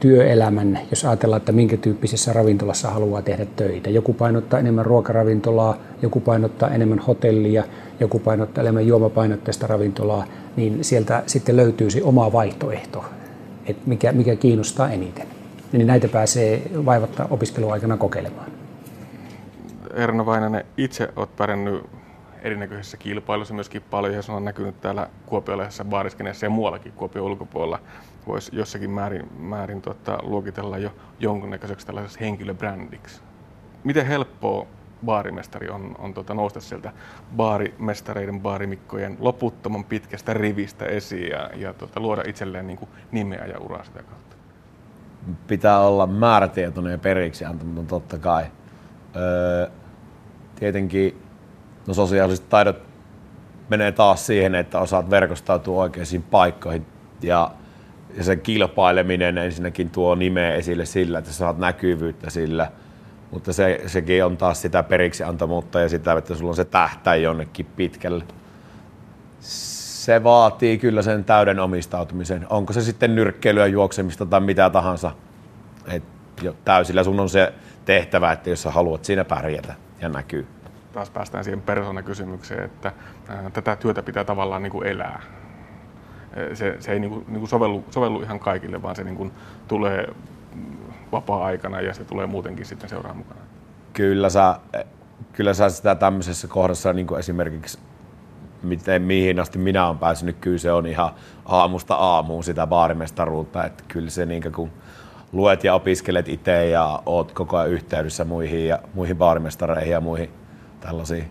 työelämän, jos ajatellaan, että minkä tyyppisessä ravintolassa haluaa tehdä töitä. Joku painottaa enemmän ruokaravintolaa, joku painottaa enemmän hotellia, joku painottaa enemmän juomapainotteista ravintolaa, niin sieltä sitten löytyy se oma vaihtoehto, että mikä, mikä kiinnostaa eniten. Niin näitä pääsee vaivatta opiskeluaikana kokeilemaan. Erno Vainanen, itse olet pärjännyt erinäköisissä kilpailuissa myöskin paljon ja se on näkynyt täällä kuopiolaisessa baariskeneessä ja muuallakin Kuopion ulkopuolella. Voisi jossakin määrin, määrin tuota, luokitella jo jonkunnäköiseksi tällaiseksi henkilöbrändiksi. Miten helppoa baarimestari on, on tuota, nousta sieltä baarimestareiden, baarimikkojen loputtoman pitkästä rivistä esiin ja, ja tuota, luoda itselleen niin kuin nimeä ja uraa sitä kautta? Pitää olla määrätietoinen ja periksi antamaton totta kai. Öö, tietenkin No sosiaaliset taidot menee taas siihen, että osaat verkostautua oikeisiin paikkoihin ja, ja se kilpaileminen ensinnäkin tuo nimeä esille sillä, että saat näkyvyyttä sillä, mutta se, sekin on taas sitä periksi antamuutta ja sitä, että sulla on se tähtäin jonnekin pitkälle. se vaatii kyllä sen täyden omistautumisen. Onko se sitten nyrkkeilyä, juoksemista tai mitä tahansa. Et jo täysillä sun on se tehtävä, että jos sä haluat siinä pärjätä ja näkyy. Taas päästään siihen persoonakysymykseen, että tätä työtä pitää tavallaan niin kuin elää. Se, se ei niin kuin, niin kuin sovellu, sovellu ihan kaikille, vaan se niin kuin tulee vapaa-aikana ja se tulee muutenkin sitten seuraan mukana. Kyllä sä, kyllä sä sitä tämmöisessä kohdassa niin kuin esimerkiksi miten, mihin asti minä olen päässyt, kyllä se on ihan aamusta aamuun sitä baarimestaruutta. Että kyllä se niin kun luet ja opiskelet itse ja oot koko ajan yhteydessä muihin, ja, muihin baarimestareihin ja muihin tällaisiin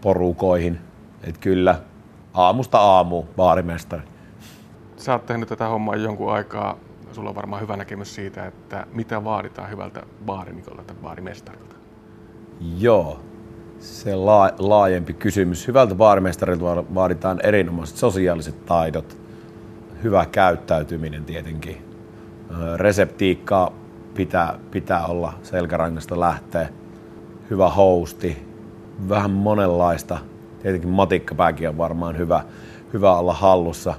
porukoihin. Että kyllä aamusta aamu baarimestari. Sä oot tehnyt tätä hommaa jonkun aikaa. Sulla on varmaan hyvä näkemys siitä, että mitä vaaditaan hyvältä baarimikolta tai baarimestarilta. Joo, se laa, laajempi kysymys. Hyvältä baarimestarilta vaaditaan erinomaiset sosiaaliset taidot, hyvä käyttäytyminen tietenkin. Reseptiikkaa pitää, pitää olla selkärangasta lähteä. Hyvä hosti, vähän monenlaista. Tietenkin matikkapääkin on varmaan hyvä, hyvä olla hallussa,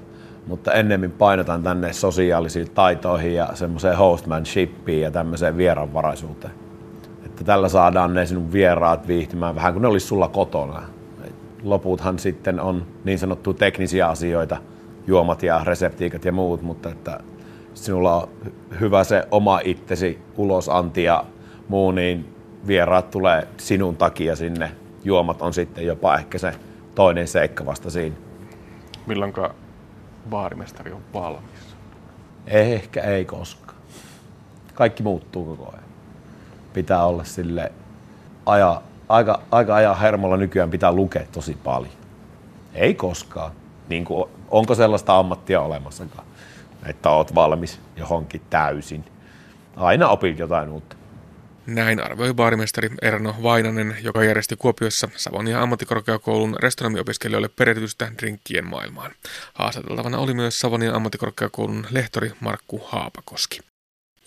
mutta ennemmin painotan tänne sosiaalisiin taitoihin ja semmoiseen hostmanshipiin ja tämmöiseen vieraanvaraisuuteen että tällä saadaan ne sinun vieraat viihtymään vähän kuin ne olisi sulla kotona. Loputhan sitten on niin sanottu teknisiä asioita, juomat ja reseptiikat ja muut, mutta että sinulla on hyvä se oma itsesi ulosanti ja muu, niin vieraat tulee sinun takia sinne. Juomat on sitten jopa ehkä se toinen seikka vasta siinä. Milloinka baarimestari on valmis? Ehkä ei koskaan. Kaikki muuttuu koko ajan pitää olla sille aja, aika, aika ajan hermolla nykyään pitää lukea tosi paljon. Ei koskaan. Niin kuin, onko sellaista ammattia olemassakaan, että oot valmis johonkin täysin. Aina opit jotain uutta. Näin arvioi baarimestari Erno Vainanen, joka järjesti Kuopiossa Savonia ammattikorkeakoulun restonomiopiskelijoille perehdytystä drinkkien maailmaan. Haastateltavana oli myös Savonia ammattikorkeakoulun lehtori Markku Haapakoski.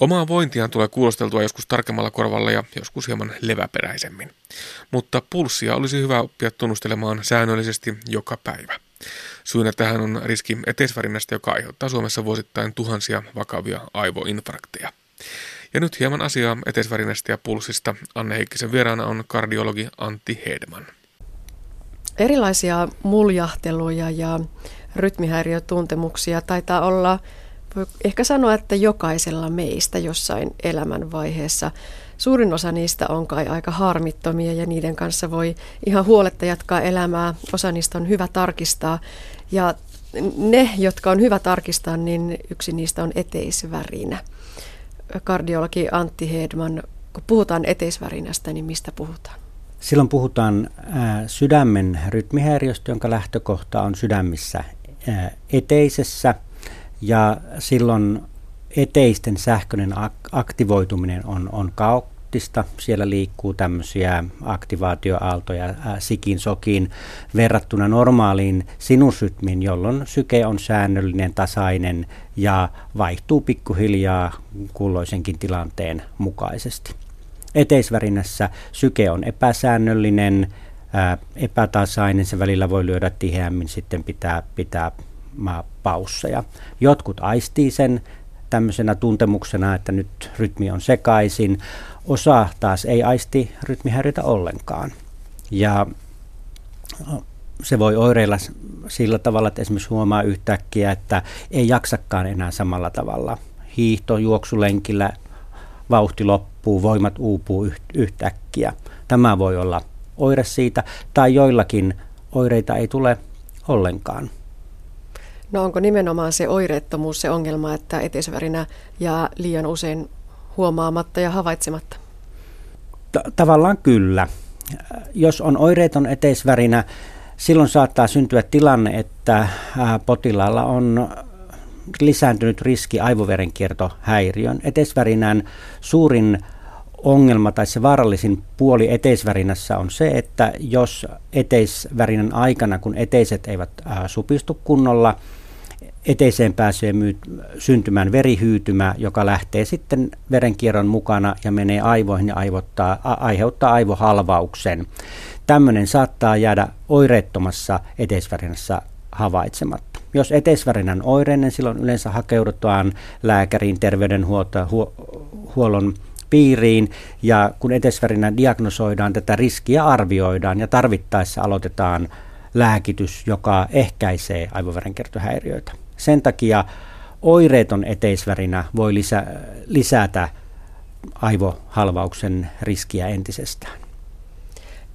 Omaa vointiaan tulee kuulosteltua joskus tarkemmalla korvalla ja joskus hieman leväperäisemmin. Mutta pulssia olisi hyvä oppia tunnustelemaan säännöllisesti joka päivä. Syynä tähän on riski eteisvärinnästä, joka aiheuttaa Suomessa vuosittain tuhansia vakavia aivoinfarkteja. Ja nyt hieman asiaa eteisvärinnästä ja pulssista. Anne Heikkisen vieraana on kardiologi Antti Hedman. Erilaisia muljahteluja ja rytmihäiriötuntemuksia taitaa olla voi ehkä sanoa, että jokaisella meistä jossain elämänvaiheessa. Suurin osa niistä on kai aika harmittomia ja niiden kanssa voi ihan huoletta jatkaa elämää. Osa niistä on hyvä tarkistaa ja ne, jotka on hyvä tarkistaa, niin yksi niistä on eteisvärinä. Kardiologi Antti Hedman, kun puhutaan eteisvärinästä, niin mistä puhutaan? Silloin puhutaan sydämen rytmihäiriöstä, jonka lähtökohta on sydämissä eteisessä – ja silloin eteisten sähköinen aktivoituminen on, on kaoottista. Siellä liikkuu tämmöisiä aktivaatioaaltoja sikin sokiin verrattuna normaaliin sinusrytmiin, jolloin syke on säännöllinen, tasainen ja vaihtuu pikkuhiljaa kulloisenkin tilanteen mukaisesti. Eteisvärinässä syke on epäsäännöllinen, epätasainen, se välillä voi lyödä tiheämmin, sitten pitää, pitää pausseja. Jotkut aistii sen tämmöisenä tuntemuksena, että nyt rytmi on sekaisin. Osa taas ei aisti rytmihäiriötä ollenkaan. Ja se voi oireilla sillä tavalla, että esimerkiksi huomaa yhtäkkiä, että ei jaksakaan enää samalla tavalla. Hiihto, juoksulenkillä, vauhti loppuu, voimat uupuu yhtäkkiä. Tämä voi olla oire siitä, tai joillakin oireita ei tule ollenkaan. No onko nimenomaan se oireettomuus se ongelma, että eteisvärinä jää liian usein huomaamatta ja havaitsematta? Tavallaan kyllä. Jos on oireeton eteisvärinä, silloin saattaa syntyä tilanne, että potilaalla on lisääntynyt riski aivoverenkiertohäiriön. Eteisvärinän suurin ongelma tai se vaarallisin puoli eteisvärinässä on se, että jos eteisvärinän aikana, kun eteiset eivät supistu kunnolla, eteiseen pääsee syntymään verihyytymä, joka lähtee sitten verenkierron mukana ja menee aivoihin ja aivottaa, a, aiheuttaa aivohalvauksen. Tämmöinen saattaa jäädä oireettomassa eteisvärinässä havaitsematta. Jos eteisvärinän oireinen, silloin yleensä hakeudutaan lääkäriin, terveydenhuollon piiriin ja kun etesvärinä diagnosoidaan, tätä riskiä arvioidaan ja tarvittaessa aloitetaan lääkitys, joka ehkäisee aivoverenkiertohäiriöitä. Sen takia oireeton eteisvärinä voi lisä, lisätä aivohalvauksen riskiä entisestään.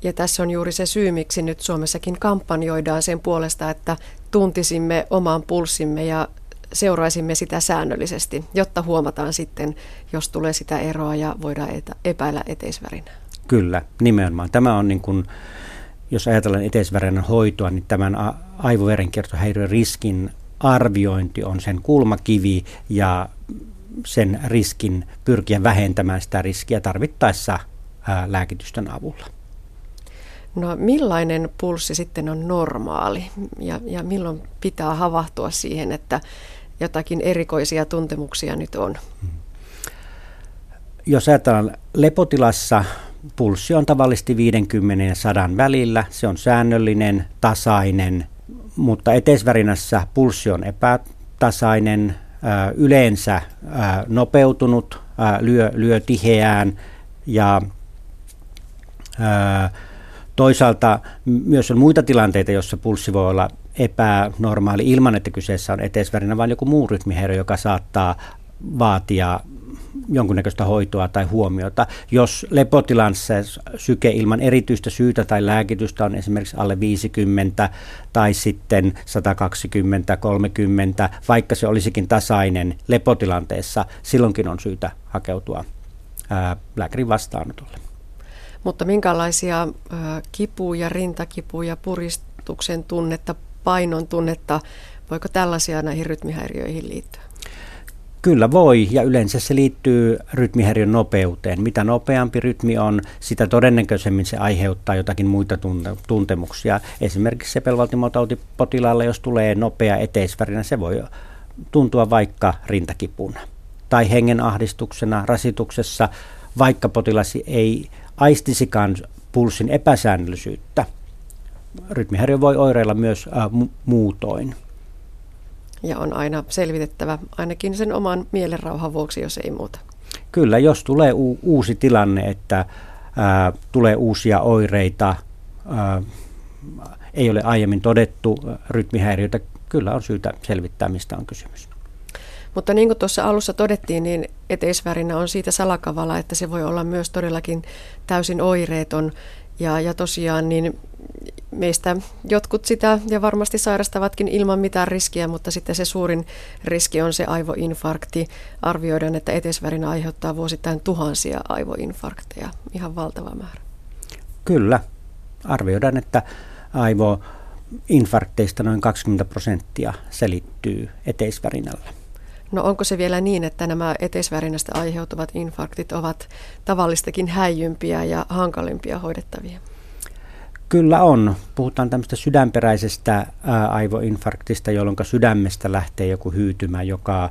Ja tässä on juuri se syy, miksi nyt Suomessakin kampanjoidaan sen puolesta, että tuntisimme oman pulssimme ja seuraisimme sitä säännöllisesti, jotta huomataan sitten, jos tulee sitä eroa ja voidaan epäillä eteisvärinää. Kyllä, nimenomaan. Tämä on niin kuin, jos ajatellaan eteisvärinän hoitoa, niin tämän aivoverenkiertohäiriön riskin arviointi on sen kulmakivi ja sen riskin pyrkiä vähentämään sitä riskiä tarvittaessa lääkitysten avulla. No millainen pulssi sitten on normaali ja, ja milloin pitää havahtua siihen, että jotakin erikoisia tuntemuksia nyt on? Jos ajatellaan lepotilassa, pulssi on tavallisesti 50 ja 100 välillä. Se on säännöllinen, tasainen, mutta eteisvärinässä pulssi on epätasainen, yleensä nopeutunut, lyö, lyö tiheään ja Toisaalta myös on muita tilanteita, joissa pulssi voi olla epänormaali ilman, että kyseessä on eteisvärinä, vaan joku muu rytmihäiriö, joka saattaa vaatia jonkunnäköistä hoitoa tai huomiota. Jos lepotilassa syke ilman erityistä syytä tai lääkitystä on esimerkiksi alle 50 tai sitten 120, 30, vaikka se olisikin tasainen lepotilanteessa, silloinkin on syytä hakeutua ää, lääkärin vastaanotolle. Mutta minkälaisia kipuja, rintakipuja, puristuksen tunnetta, painon tunnetta, voiko tällaisia näihin rytmihäiriöihin liittyä? Kyllä voi, ja yleensä se liittyy rytmihäiriön nopeuteen. Mitä nopeampi rytmi on, sitä todennäköisemmin se aiheuttaa jotakin muita tunte- tuntemuksia. Esimerkiksi sepelvaltimotautipotilaalle, jos tulee nopea eteisvärinä, se voi tuntua vaikka rintakipuna tai hengenahdistuksena, rasituksessa, vaikka potilas ei aistisikaan pulssin epäsäännöllisyyttä. Rytmihäiriö voi oireilla myös ä, mu- muutoin. Ja on aina selvitettävä ainakin sen oman mielenrauhan vuoksi, jos ei muuta. Kyllä, jos tulee u- uusi tilanne, että ä, tulee uusia oireita, ä, ei ole aiemmin todettu rytmihäiriötä, kyllä on syytä selvittää, mistä on kysymys. Mutta niin kuin tuossa alussa todettiin, niin eteisvärinä on siitä salakavala, että se voi olla myös todellakin täysin oireeton. Ja, ja tosiaan niin meistä jotkut sitä ja varmasti sairastavatkin ilman mitään riskiä, mutta sitten se suurin riski on se aivoinfarkti. Arvioidaan, että eteisvärinä aiheuttaa vuosittain tuhansia aivoinfarkteja, ihan valtava määrä. Kyllä, arvioidaan, että aivoinfarkteista noin 20 prosenttia selittyy eteisvärinällä. No onko se vielä niin, että nämä eteisvärinästä aiheutuvat infarktit ovat tavallistakin häijympiä ja hankalimpia hoidettavia? Kyllä on. Puhutaan tämmöistä sydänperäisestä aivoinfarktista, jolloin sydämestä lähtee joku hyytymä, joka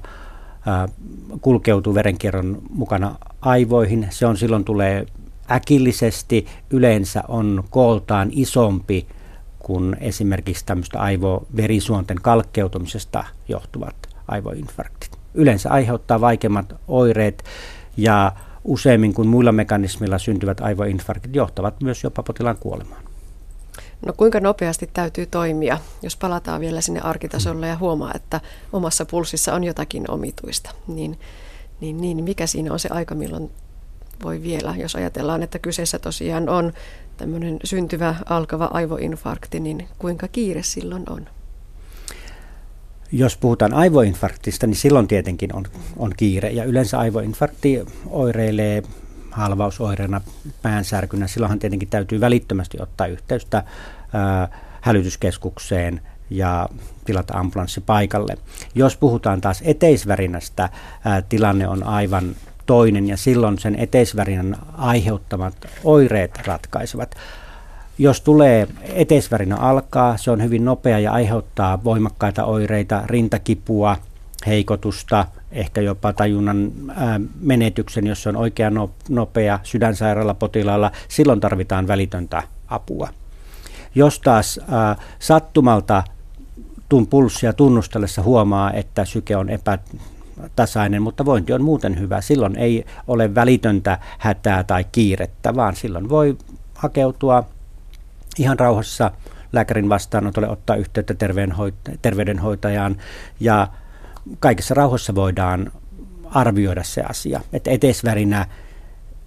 kulkeutuu verenkierron mukana aivoihin. Se on silloin tulee äkillisesti, yleensä on kooltaan isompi kuin esimerkiksi tämmöistä aivoverisuonten kalkkeutumisesta johtuvat aivoinfarktit. Yleensä aiheuttaa vaikeimmat oireet ja useimmin kuin muilla mekanismilla syntyvät aivoinfarktit johtavat myös jopa potilaan kuolemaan. No kuinka nopeasti täytyy toimia, jos palataan vielä sinne arkitasolle ja huomaa, että omassa pulssissa on jotakin omituista, niin, niin, niin mikä siinä on se aika, milloin voi vielä, jos ajatellaan, että kyseessä tosiaan on tämmöinen syntyvä alkava aivoinfarkti, niin kuinka kiire silloin on? Jos puhutaan aivoinfarktista, niin silloin tietenkin on, on kiire. Ja yleensä aivoinfarkti oireilee halvausoireena, päänsärkynä. Silloinhan tietenkin täytyy välittömästi ottaa yhteystä ää, hälytyskeskukseen ja tilata ambulanssi paikalle. Jos puhutaan taas eteisvärinästä, ää, tilanne on aivan toinen ja silloin sen eteisvärinän aiheuttamat oireet ratkaisevat. Jos tulee eteisvärinä alkaa, se on hyvin nopea ja aiheuttaa voimakkaita oireita, rintakipua, heikotusta, ehkä jopa tajunnan menetyksen, jos se on oikea nopea sydänsairaalapotilaalla, silloin tarvitaan välitöntä apua. Jos taas sattumalta pulssia tunnustellessa huomaa, että syke on epätasainen, mutta vointi on muuten hyvä. Silloin ei ole välitöntä hätää tai kiirettä, vaan silloin voi hakeutua ihan rauhassa lääkärin vastaanotolle, ottaa yhteyttä terveydenhoitajaan ja kaikessa rauhassa voidaan arvioida se asia. Että eteisvärinä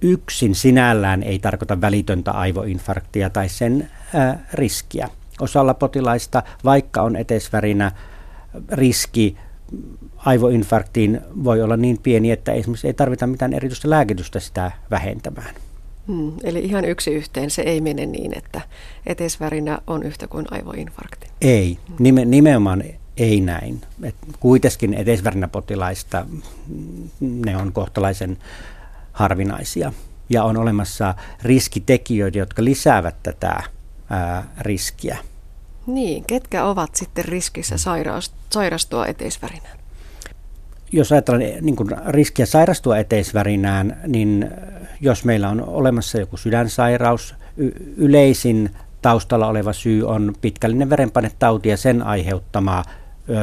yksin sinällään ei tarkoita välitöntä aivoinfarktia tai sen ää, riskiä. Osalla potilaista, vaikka on eteisvärinä, riski aivoinfarktiin voi olla niin pieni, että esimerkiksi ei tarvita mitään erityistä lääkitystä sitä vähentämään. Hmm, eli ihan yksi yhteen se ei mene niin, että eteisvärinä on yhtä kuin aivoinfarkti. Ei, nime, nimenomaan ei näin. Et kuitenkin eteisvärinäpotilaista ne on kohtalaisen harvinaisia. Ja on olemassa riskitekijöitä, jotka lisäävät tätä ää, riskiä. Niin, ketkä ovat sitten riskissä sairaus, sairastua eteisvärinään? Jos ajatellaan eh, niin kuin riskiä sairastua eteisvärinään, niin jos meillä on olemassa joku sydänsairaus, y- yleisin taustalla oleva syy on pitkällinen verenpainetauti ja sen aiheuttama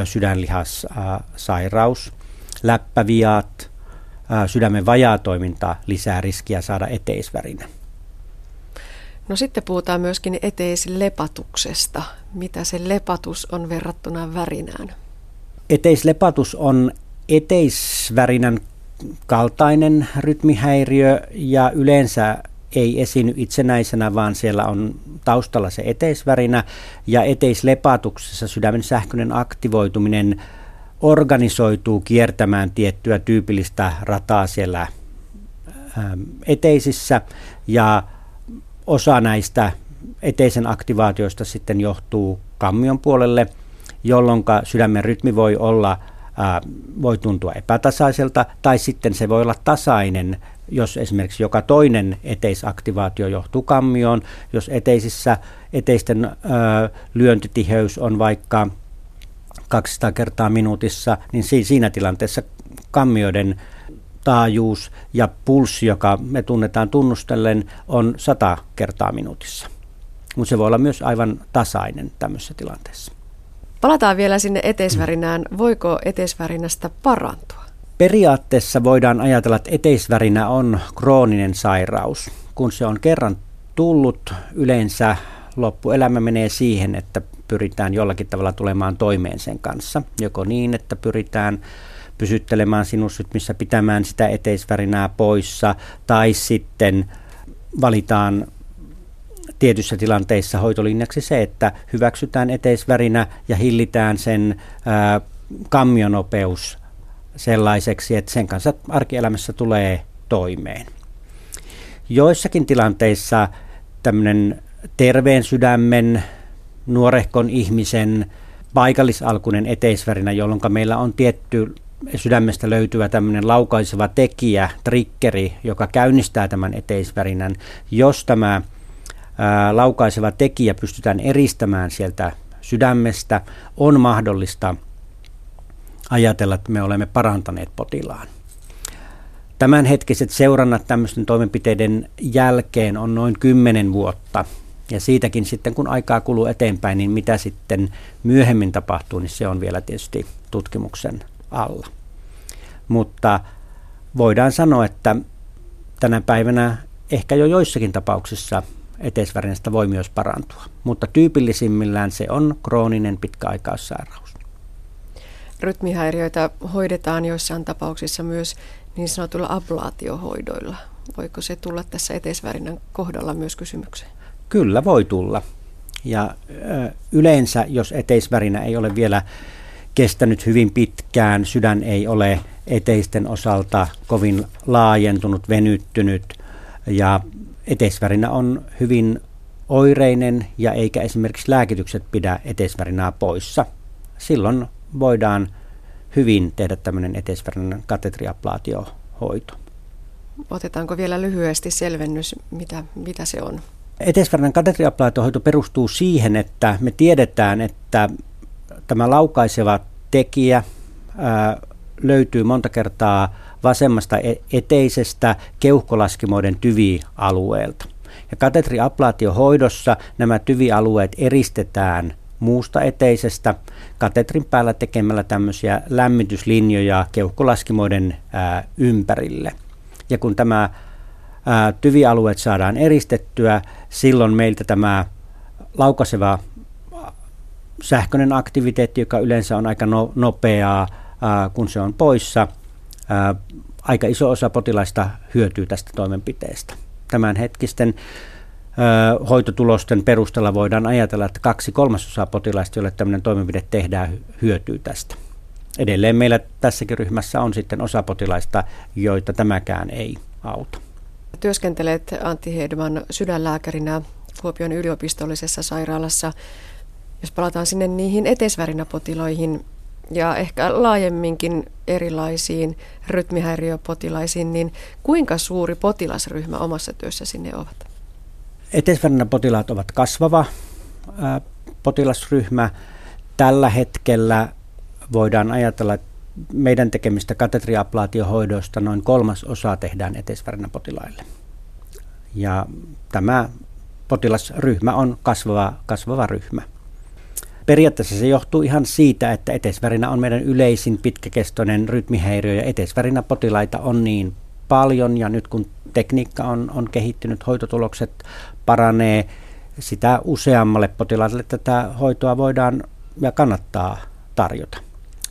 sydänlihassairaus, läppäviat, sydämen vajaatoiminta lisää riskiä saada eteisvärinä. No sitten puhutaan myöskin eteislepatuksesta. Mitä se lepatus on verrattuna värinään? Eteislepatus on eteisvärinän kaltainen rytmihäiriö ja yleensä ei esiinny itsenäisenä, vaan siellä on taustalla se eteisvärinä. Ja eteislepatuksessa sydämen sähköinen aktivoituminen organisoituu kiertämään tiettyä tyypillistä rataa siellä ähm, eteisissä. Ja osa näistä eteisen aktivaatioista sitten johtuu kammion puolelle, jolloin sydämen rytmi voi olla äh, voi tuntua epätasaiselta tai sitten se voi olla tasainen jos esimerkiksi joka toinen eteisaktivaatio johtuu kammioon, jos eteisissä eteisten ö, lyöntitiheys on vaikka 200 kertaa minuutissa, niin siinä tilanteessa kammioiden taajuus ja pulssi, joka me tunnetaan tunnustellen, on 100 kertaa minuutissa. Mutta se voi olla myös aivan tasainen tämmöisessä tilanteessa. Palataan vielä sinne eteisvärinään. Voiko eteisvärinästä parantua? Periaatteessa voidaan ajatella, että eteisvärinä on krooninen sairaus. Kun se on kerran tullut, yleensä loppuelämä menee siihen, että pyritään jollakin tavalla tulemaan toimeen sen kanssa. Joko niin, että pyritään pysyttelemään sinusrytmissä, pitämään sitä eteisvärinää poissa, tai sitten valitaan tietyissä tilanteissa hoitolinjaksi se, että hyväksytään eteisvärinä ja hillitään sen ää, kammionopeus sellaiseksi, että sen kanssa arkielämässä tulee toimeen. Joissakin tilanteissa tämmöinen terveen sydämen, nuorehkon ihmisen paikallisalkuinen eteisvärinä, jolloin meillä on tietty sydämestä löytyvä tämmöinen laukaiseva tekijä, triggeri, joka käynnistää tämän eteisvärinän. Jos tämä ää, laukaiseva tekijä pystytään eristämään sieltä sydämestä, on mahdollista ajatella, että me olemme parantaneet potilaan. Tämänhetkiset seurannat tämmöisten toimenpiteiden jälkeen on noin 10 vuotta. Ja siitäkin sitten, kun aikaa kuluu eteenpäin, niin mitä sitten myöhemmin tapahtuu, niin se on vielä tietysti tutkimuksen alla. Mutta voidaan sanoa, että tänä päivänä ehkä jo joissakin tapauksissa eteisvärinästä voi myös parantua. Mutta tyypillisimmillään se on krooninen pitkäaikaissairaus. Rytmihäiriöitä hoidetaan joissain tapauksissa myös niin sanotuilla ablaatiohoidoilla. Voiko se tulla tässä eteisvärinän kohdalla myös kysymykseen? Kyllä voi tulla. Ja yleensä, jos eteisvärinä ei ole vielä kestänyt hyvin pitkään, sydän ei ole eteisten osalta kovin laajentunut, venyttynyt ja eteisvärinä on hyvin oireinen ja eikä esimerkiksi lääkitykset pidä eteisvärinää poissa. Silloin voidaan hyvin tehdä tämmöinen eteisvärinän katetriaplaatiohoito. Otetaanko vielä lyhyesti selvennys, mitä, mitä se on? Eteisvärinän katetriaplaatiohoito perustuu siihen, että me tiedetään, että tämä laukaiseva tekijä ää, löytyy monta kertaa vasemmasta e-, eteisestä keuhkolaskimoiden tyvialueelta. Ja katetriaplaatiohoidossa nämä tyvialueet eristetään muusta eteisestä katetrin päällä tekemällä tämmöisiä lämmityslinjoja keuhkolaskimoiden ää, ympärille. Ja kun tämä ää, tyvialueet saadaan eristettyä, silloin meiltä tämä laukaseva sähköinen aktiviteetti, joka yleensä on aika no, nopeaa, ää, kun se on poissa, ää, aika iso osa potilaista hyötyy tästä toimenpiteestä. Tämänhetkisten hoitotulosten perusteella voidaan ajatella, että kaksi kolmasosaa potilaista, joille tämmöinen toimenpide tehdään, hyötyy tästä. Edelleen meillä tässäkin ryhmässä on sitten osa potilaista, joita tämäkään ei auta. Työskentelet Antti Hedman sydänlääkärinä Kuopion yliopistollisessa sairaalassa. Jos palataan sinne niihin eteisvärinäpotiloihin ja ehkä laajemminkin erilaisiin rytmihäiriöpotilaisiin, niin kuinka suuri potilasryhmä omassa työssä sinne ovat? Eteisvärinäpotilaat ovat kasvava potilasryhmä. Tällä hetkellä voidaan ajatella, että meidän tekemistä katetriaplaatiohoidoista noin kolmas osa tehdään eteisvärinäpotilaille. Ja tämä potilasryhmä on kasvava, kasvava ryhmä. Periaatteessa se johtuu ihan siitä, että etesvärinä on meidän yleisin pitkäkestoinen rytmihäiriö ja etesvärinäpotilaita on niin paljon ja nyt kun tekniikka on, on kehittynyt, hoitotulokset paranee, sitä useammalle potilaalle tätä hoitoa voidaan ja kannattaa tarjota.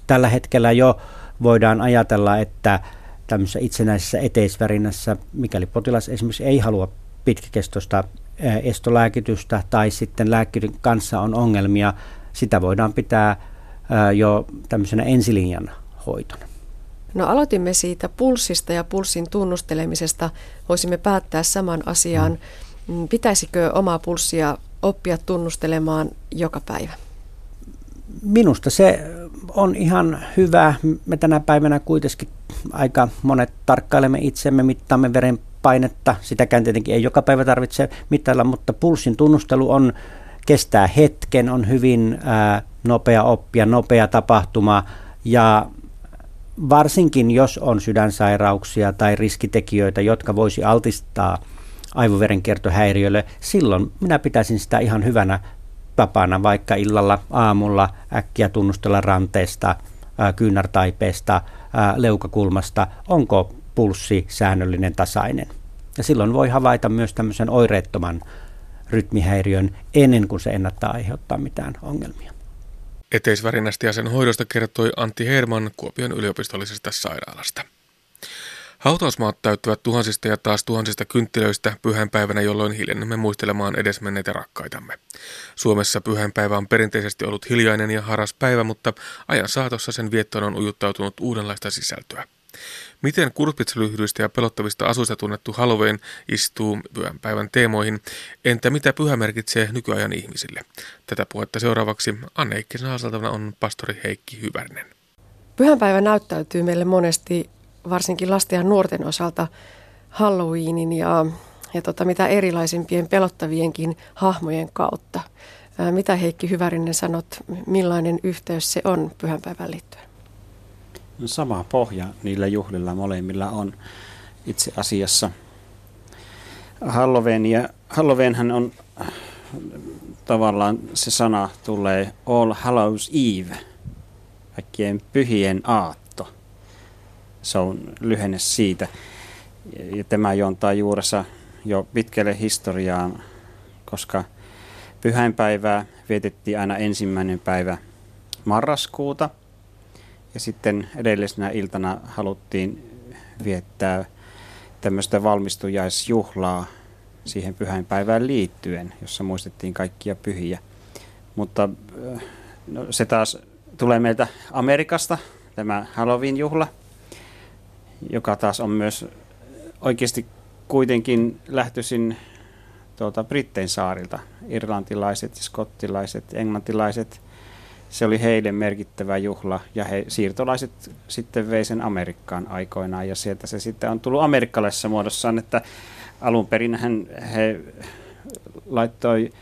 Tällä hetkellä jo voidaan ajatella, että tämmöisessä itsenäisessä eteisvärinässä, mikäli potilas esimerkiksi ei halua pitkäkestoista estolääkitystä tai sitten lääkkeen kanssa on ongelmia, sitä voidaan pitää jo tämmöisenä ensilinjan hoitona. No aloitimme siitä pulssista ja pulssin tunnustelemisesta. Voisimme päättää saman asian. Mm. Pitäisikö omaa pulssia oppia tunnustelemaan joka päivä? Minusta se on ihan hyvä. Me tänä päivänä kuitenkin aika monet tarkkailemme itsemme, mittaamme verenpainetta. Sitäkään tietenkin ei joka päivä tarvitse mittailla, mutta pulssin tunnustelu on kestää hetken, on hyvin ää, nopea oppia, nopea tapahtuma ja varsinkin jos on sydänsairauksia tai riskitekijöitä, jotka voisi altistaa aivoverenkiertohäiriölle, silloin minä pitäisin sitä ihan hyvänä tapana vaikka illalla, aamulla äkkiä tunnustella ranteesta, kyynärtaipeesta, leukakulmasta, onko pulssi säännöllinen tasainen. Ja silloin voi havaita myös tämmöisen oireettoman rytmihäiriön ennen kuin se ennättää aiheuttaa mitään ongelmia. Eteisvärinästä ja sen hoidosta kertoi Antti Herman Kuopion yliopistollisesta sairaalasta. Hautausmaat täyttävät tuhansista ja taas tuhansista kynttilöistä pyhänpäivänä, jolloin hiljennämme muistelemaan edesmenneitä rakkaitamme. Suomessa pyhänpäivä on perinteisesti ollut hiljainen ja haras päivä, mutta ajan saatossa sen viettoon on ujuttautunut uudenlaista sisältöä. Miten kurpitsalyhdyistä ja pelottavista asuista tunnettu Halloween istuu pyhän päivän teemoihin? Entä mitä pyhä merkitsee nykyajan ihmisille? Tätä puhetta seuraavaksi Anne Heikkisen on pastori Heikki Hyvärinen. Pyhänpäivä näyttäytyy meille monesti, varsinkin lasten ja nuorten osalta, Halloweenin ja, ja tota, mitä erilaisimpien pelottavienkin hahmojen kautta. Ää, mitä Heikki Hyvärinen sanot, millainen yhteys se on pyhänpäivän liittyen? sama pohja niillä juhlilla molemmilla on itse asiassa. Halloween, ja Halloweenhän on tavallaan se sana tulee All Hallows Eve, kaikkien pyhien aatto. Se on lyhenne siitä. Ja tämä juontaa juuressa jo pitkälle historiaan, koska pyhäinpäivää vietettiin aina ensimmäinen päivä marraskuuta – ja sitten edellisenä iltana haluttiin viettää tämmöistä valmistujaisjuhlaa siihen pyhäinpäivään liittyen, jossa muistettiin kaikkia pyhiä. Mutta no, se taas tulee meiltä Amerikasta, tämä Halloween-juhla, joka taas on myös oikeasti kuitenkin lähtöisin tuolta Brittein saarilta. Irlantilaiset, skottilaiset, englantilaiset – se oli heille merkittävä juhla ja he siirtolaiset sitten vei sen Amerikkaan aikoinaan ja sieltä se sitten on tullut amerikkalaisessa muodossaan, että alun perin hän, he laittoi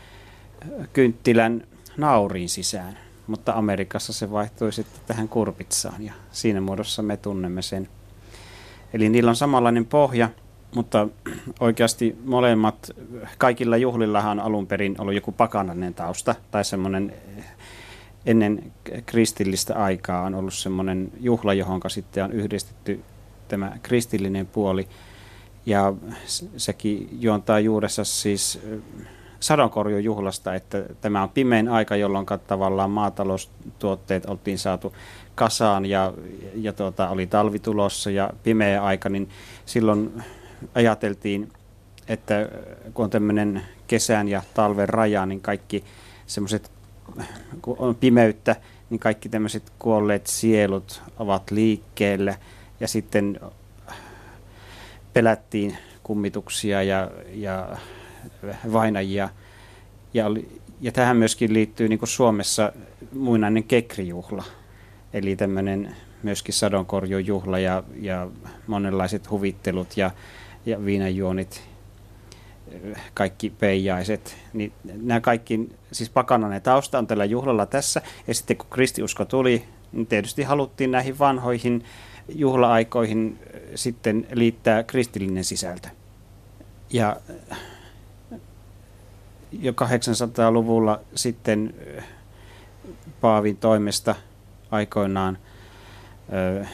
kynttilän nauriin sisään, mutta Amerikassa se vaihtui sitten tähän kurpitsaan ja siinä muodossa me tunnemme sen. Eli niillä on samanlainen pohja mutta oikeasti molemmat, kaikilla juhlillahan alun perin ollut joku pakanainen tausta tai semmoinen ennen kristillistä aikaa on ollut semmoinen juhla, johon sitten on yhdistetty tämä kristillinen puoli. Ja sekin juontaa juuressa siis sadonkorjujuhlasta, että tämä on pimein aika, jolloin tavallaan maataloustuotteet oltiin saatu kasaan ja, ja tuota, oli talvi tulossa ja pimeä aika, niin silloin ajateltiin, että kun on tämmöinen kesän ja talven raja, niin kaikki semmoiset, kun on pimeyttä, niin kaikki tämmöiset kuolleet sielut ovat liikkeellä ja sitten pelättiin kummituksia ja, ja vainajia. Ja, oli, ja tähän myöskin liittyy niin kuin Suomessa muinainen kekrijuhla, eli tämmöinen myöskin sadonkorjujuhla ja, ja monenlaiset huvittelut ja, ja viinajuonit, kaikki peijaiset. Niin nämä kaikki, siis pakanainen tausta on tällä juhlalla tässä. Ja sitten kun kristiusko tuli, niin tietysti haluttiin näihin vanhoihin juhla-aikoihin sitten liittää kristillinen sisältö. Ja jo 800-luvulla sitten Paavin toimesta aikoinaan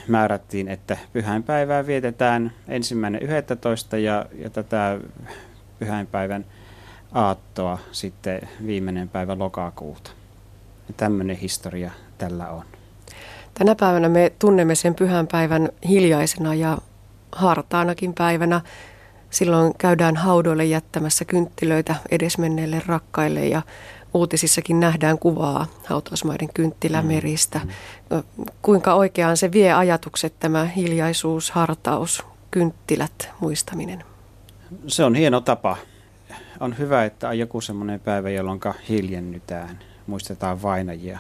määrättiin, että pyhäinpäivää vietetään ensimmäinen 11. ja, ja tätä pyhäinpäivän aattoa sitten viimeinen päivä lokakuuta. Ja tämmöinen historia tällä on. Tänä päivänä me tunnemme sen pyhänpäivän hiljaisena ja hartaanakin päivänä. Silloin käydään haudoille jättämässä kynttilöitä edesmenneille rakkaille ja uutisissakin nähdään kuvaa hautausmaiden kynttilämeristä. Mm. Kuinka oikeaan se vie ajatukset, tämä hiljaisuus, hartaus, kynttilät, muistaminen? Se on hieno tapa. On hyvä, että on joku semmoinen päivä, jolloin hiljennytään, muistetaan vainajia.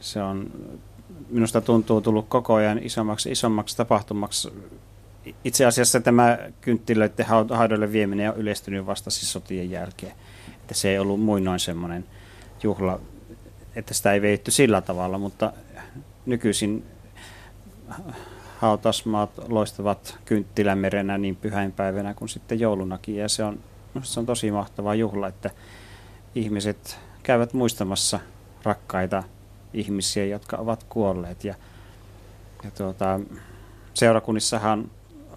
Se on, minusta tuntuu tullut koko ajan isommaksi isommaksi tapahtumaksi itse asiassa tämä kynttilöiden haudoille vieminen on yleistynyt vasta siis sotien jälkeen. Että se ei ollut muinoin semmoinen juhla, että sitä ei veitty sillä tavalla, mutta nykyisin hautasmaat loistavat kynttilämerenä niin pyhäinpäivänä kuin sitten joulunakin. Ja se on, se on tosi mahtava juhla, että ihmiset käyvät muistamassa rakkaita ihmisiä, jotka ovat kuolleet. Ja, ja tuota, seurakunnissahan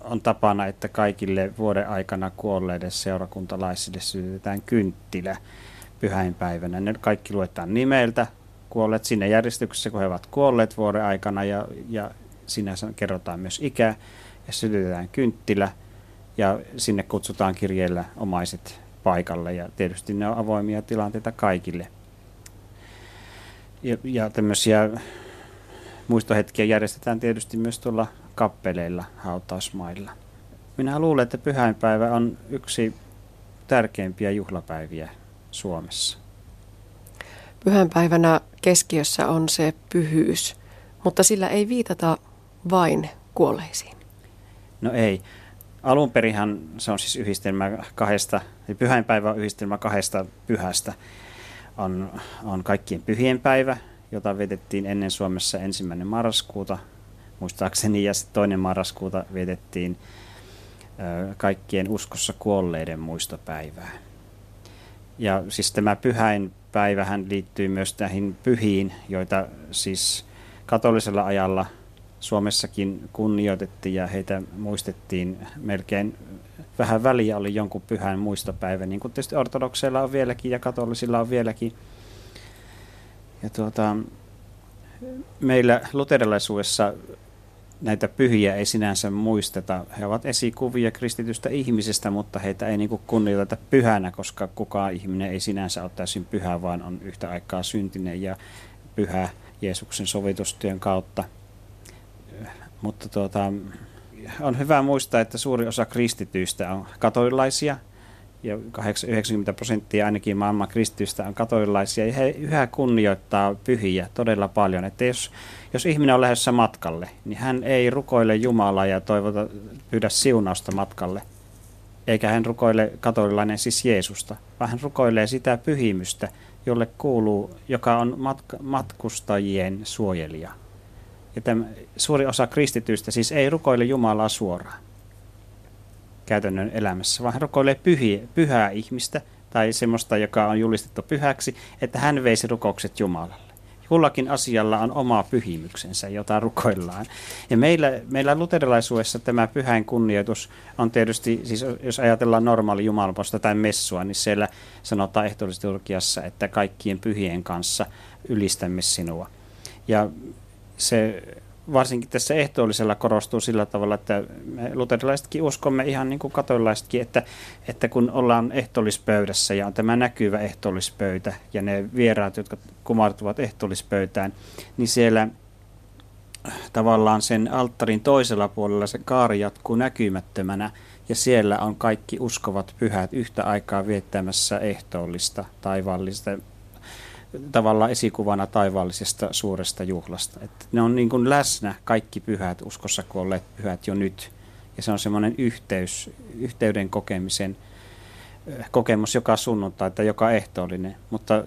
on tapana, että kaikille vuoden aikana kuolleille seurakuntalaisille sytytetään kynttilä pyhäinpäivänä. Ne kaikki luetaan nimeltä, kuolleet sinne järjestyksessä, kun he ovat kuolleet vuoden aikana ja, ja siinä kerrotaan myös ikä ja sytytetään kynttilä ja sinne kutsutaan kirjeellä omaiset paikalle ja tietysti ne on avoimia tilanteita kaikille. Ja, ja tämmöisiä muistohetkiä järjestetään tietysti myös tuolla kappeleilla hautausmailla. Minä luulen, että pyhäinpäivä on yksi tärkeimpiä juhlapäiviä Suomessa. Pyhänpäivänä keskiössä on se pyhyys, mutta sillä ei viitata vain kuolleisiin. No ei. Alun perihan se on siis yhdistelmä kahdesta, eli pyhäinpäivä on yhdistelmä kahdesta pyhästä. On, on kaikkien pyhien päivä, jota vietettiin ennen Suomessa ensimmäinen marraskuuta muistaakseni, ja sitten toinen marraskuuta vietettiin kaikkien uskossa kuolleiden muistopäivää. Ja siis tämä pyhäinpäivähän liittyy myös näihin pyhiin, joita siis katolisella ajalla Suomessakin kunnioitettiin ja heitä muistettiin melkein vähän väliä oli jonkun pyhän muistopäivä, niin kuin tietysti ortodokseilla on vieläkin ja katolisilla on vieläkin. Ja tuota, meillä luterilaisuudessa näitä pyhiä ei sinänsä muisteta. He ovat esikuvia kristitystä ihmisestä, mutta heitä ei niin kunnioiteta pyhänä, koska kukaan ihminen ei sinänsä ole täysin pyhä, vaan on yhtä aikaa syntinen ja pyhä Jeesuksen sovitustyön kautta. Mutta tuota, on hyvä muistaa, että suuri osa kristityistä on katolilaisia – ja 90 prosenttia ainakin maailman kristitystä on katolilaisia, ja he yhä kunnioittaa pyhiä todella paljon. Että jos, jos ihminen on lähdössä matkalle, niin hän ei rukoile Jumalaa ja toivota, pyydä siunausta matkalle, eikä hän rukoile katolilainen siis Jeesusta, vaan hän rukoilee sitä pyhimystä, jolle kuuluu, joka on matka, matkustajien suojelija. Ja tämä, suuri osa kristityistä siis ei rukoile Jumalaa suoraan. Käytännön elämässä, vaan hän rukoilee pyhiä, pyhää ihmistä tai semmoista, joka on julistettu pyhäksi, että hän veisi rukoukset Jumalalle. Kullakin asialla on oma pyhimyksensä, jota rukoillaan. Ja meillä, meillä luterilaisuudessa tämä pyhäin kunnioitus on tietysti, siis jos ajatellaan normaali jumalanposta tai messua, niin siellä sanotaan ehtoollisessa että kaikkien pyhien kanssa ylistämme sinua. Ja se varsinkin tässä ehtoollisella korostuu sillä tavalla, että me luterilaisetkin uskomme ihan niin kuin katolaisetkin, että, että kun ollaan ehtoollispöydässä ja on tämä näkyvä ehtoollispöytä ja ne vieraat, jotka kumartuvat ehtoollispöytään, niin siellä tavallaan sen alttarin toisella puolella se kaari jatkuu näkymättömänä ja siellä on kaikki uskovat pyhät yhtä aikaa viettämässä ehtoollista taivaallista tavallaan esikuvana taivaallisesta suuresta juhlasta. Että ne on niin kuin läsnä kaikki pyhät uskossa kuolleet pyhät jo nyt. Ja se on semmoinen yhteys, yhteyden kokemisen kokemus joka sunnuntai tai joka ehtoollinen. Mutta,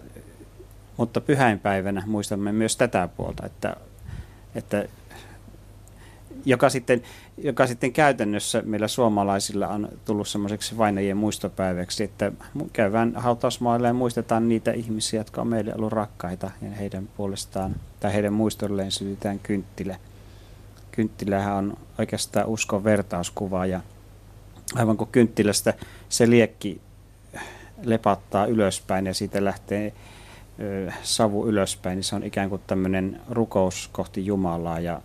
mutta pyhäinpäivänä muistamme myös tätä puolta, että, että joka sitten, joka sitten käytännössä meillä suomalaisilla on tullut semmoiseksi vainajien muistopäiväksi, että käydään hautausmaille ja muistetaan niitä ihmisiä, jotka on meille ollut rakkaita ja heidän puolestaan tai heidän muistolleen sytytään kynttilä. Kynttilähän on oikeastaan uskon vertauskuva ja aivan kuin kynttilästä se liekki lepattaa ylöspäin ja siitä lähtee savu ylöspäin, niin se on ikään kuin tämmöinen rukous kohti Jumalaa ja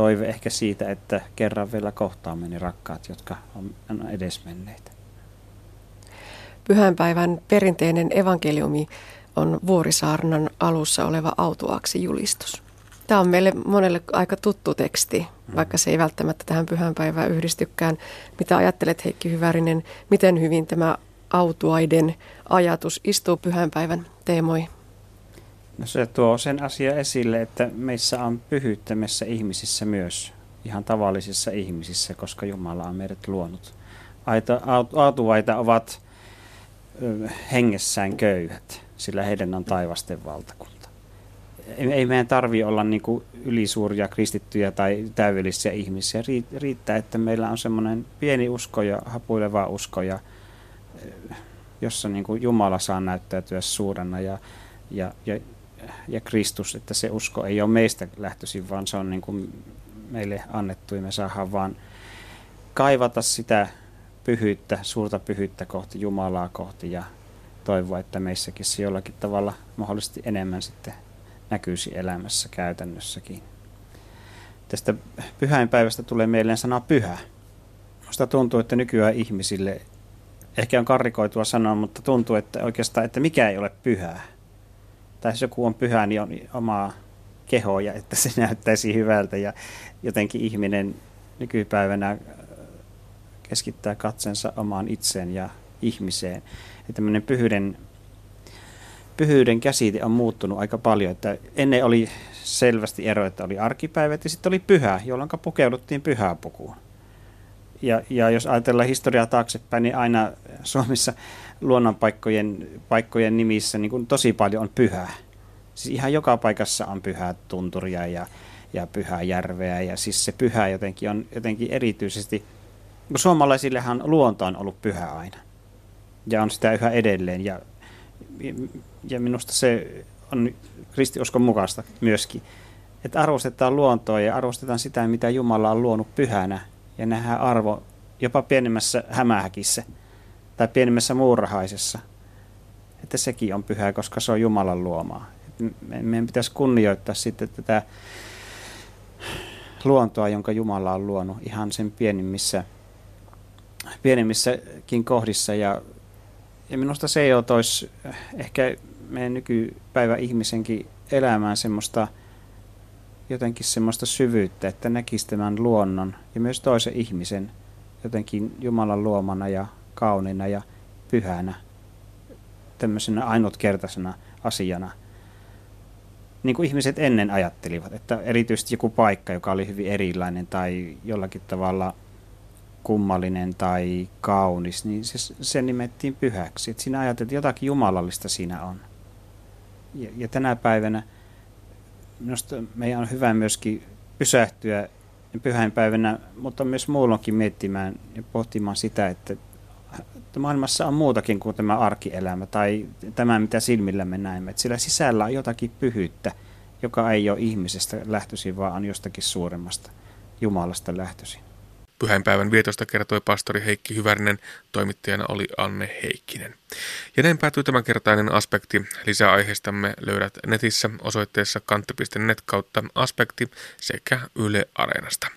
toive ehkä siitä, että kerran vielä kohtaamme ne rakkaat, jotka on edesmenneitä. Pyhänpäivän perinteinen evankeliumi on Vuorisaarnan alussa oleva autuaksi julistus. Tämä on meille monelle aika tuttu teksti, vaikka se ei välttämättä tähän pyhänpäivään yhdistykään. Mitä ajattelet Heikki Hyvärinen, miten hyvin tämä autuaiden ajatus istuu pyhänpäivän teemoihin? No se tuo sen asia esille, että meissä on pyhyyttä meissä ihmisissä myös, ihan tavallisissa ihmisissä, koska Jumala on meidät luonut. Aita, aatuvaita ovat hengessään köyhät, sillä heidän on taivasten valtakunta. Ei, ei meidän tarvi olla niin kuin ylisuuria kristittyjä tai täydellisiä ihmisiä. Riittää, että meillä on semmoinen pieni usko ja hapuileva usko, ja, jossa niin kuin Jumala saa näyttäytyä suurena ja, ja, ja ja Kristus, että se usko ei ole meistä lähtöisin, vaan se on niin kuin meille annettu ja me saadaan vaan kaivata sitä pyhyyttä, suurta pyhyyttä kohti Jumalaa kohti ja toivoa, että meissäkin se jollakin tavalla mahdollisesti enemmän sitten näkyisi elämässä käytännössäkin. Tästä pyhäinpäivästä tulee mieleen sana pyhä. Minusta tuntuu, että nykyään ihmisille, ehkä on karrikoitua sanoa, mutta tuntuu, että oikeastaan, että mikä ei ole pyhää tai jos joku on pyhä, niin on omaa kehoja, että se näyttäisi hyvältä ja jotenkin ihminen nykypäivänä keskittää katsensa omaan itseen ja ihmiseen. Ja tämmöinen pyhyyden, pyhyyden käsite on muuttunut aika paljon, että ennen oli selvästi ero, että oli arkipäivät ja sitten oli pyhä, jolloin pukeuduttiin pyhäpukuun. Ja, ja jos ajatellaan historiaa taaksepäin, niin aina Suomessa luonnonpaikkojen paikkojen nimissä niin kuin tosi paljon on pyhää. Siis ihan joka paikassa on pyhää tunturia ja, ja pyhää järveä ja siis se pyhä jotenkin on jotenkin erityisesti, kun suomalaisillehan luonto on ollut pyhä aina ja on sitä yhä edelleen ja, ja minusta se on kristioskon mukaista myöskin, että arvostetaan luontoa ja arvostetaan sitä, mitä Jumala on luonut pyhänä ja nähdään arvo jopa pienemmässä hämähäkissä – tai pienimmässä muurahaisessa, että sekin on pyhä, koska se on Jumalan luomaa. Meidän pitäisi kunnioittaa sitten tätä luontoa, jonka Jumala on luonut ihan sen pienimmissä, pienimmissäkin kohdissa. Ja, ja minusta se ei ole tois ehkä meidän nykypäivä ihmisenkin elämään semmoista jotenkin semmoista syvyyttä, että näkisi tämän luonnon ja myös toisen ihmisen jotenkin Jumalan luomana ja kauniina ja pyhänä, tämmöisenä ainutkertaisena asiana. Niin kuin ihmiset ennen ajattelivat, että erityisesti joku paikka, joka oli hyvin erilainen tai jollakin tavalla kummallinen tai kaunis, niin se, se nimettiin pyhäksi. Että siinä ajateltiin, että jotakin jumalallista siinä on. Ja, ja tänä päivänä minusta meidän on hyvä myöskin pysähtyä pyhäinpäivänä, mutta myös muulloinkin miettimään ja pohtimaan sitä, että maailmassa on muutakin kuin tämä arkielämä tai tämä, mitä silmillä me näemme. Että sillä sisällä on jotakin pyhyyttä, joka ei ole ihmisestä lähtöisin, vaan on jostakin suuremmasta Jumalasta lähtöisin. Pyhäinpäivän vietosta kertoi pastori Heikki Hyvärinen, toimittajana oli Anne Heikkinen. Ja näin päätyy tämänkertainen aspekti. Lisää aiheistamme löydät netissä osoitteessa kantti.net kautta aspekti sekä Yle Areenasta.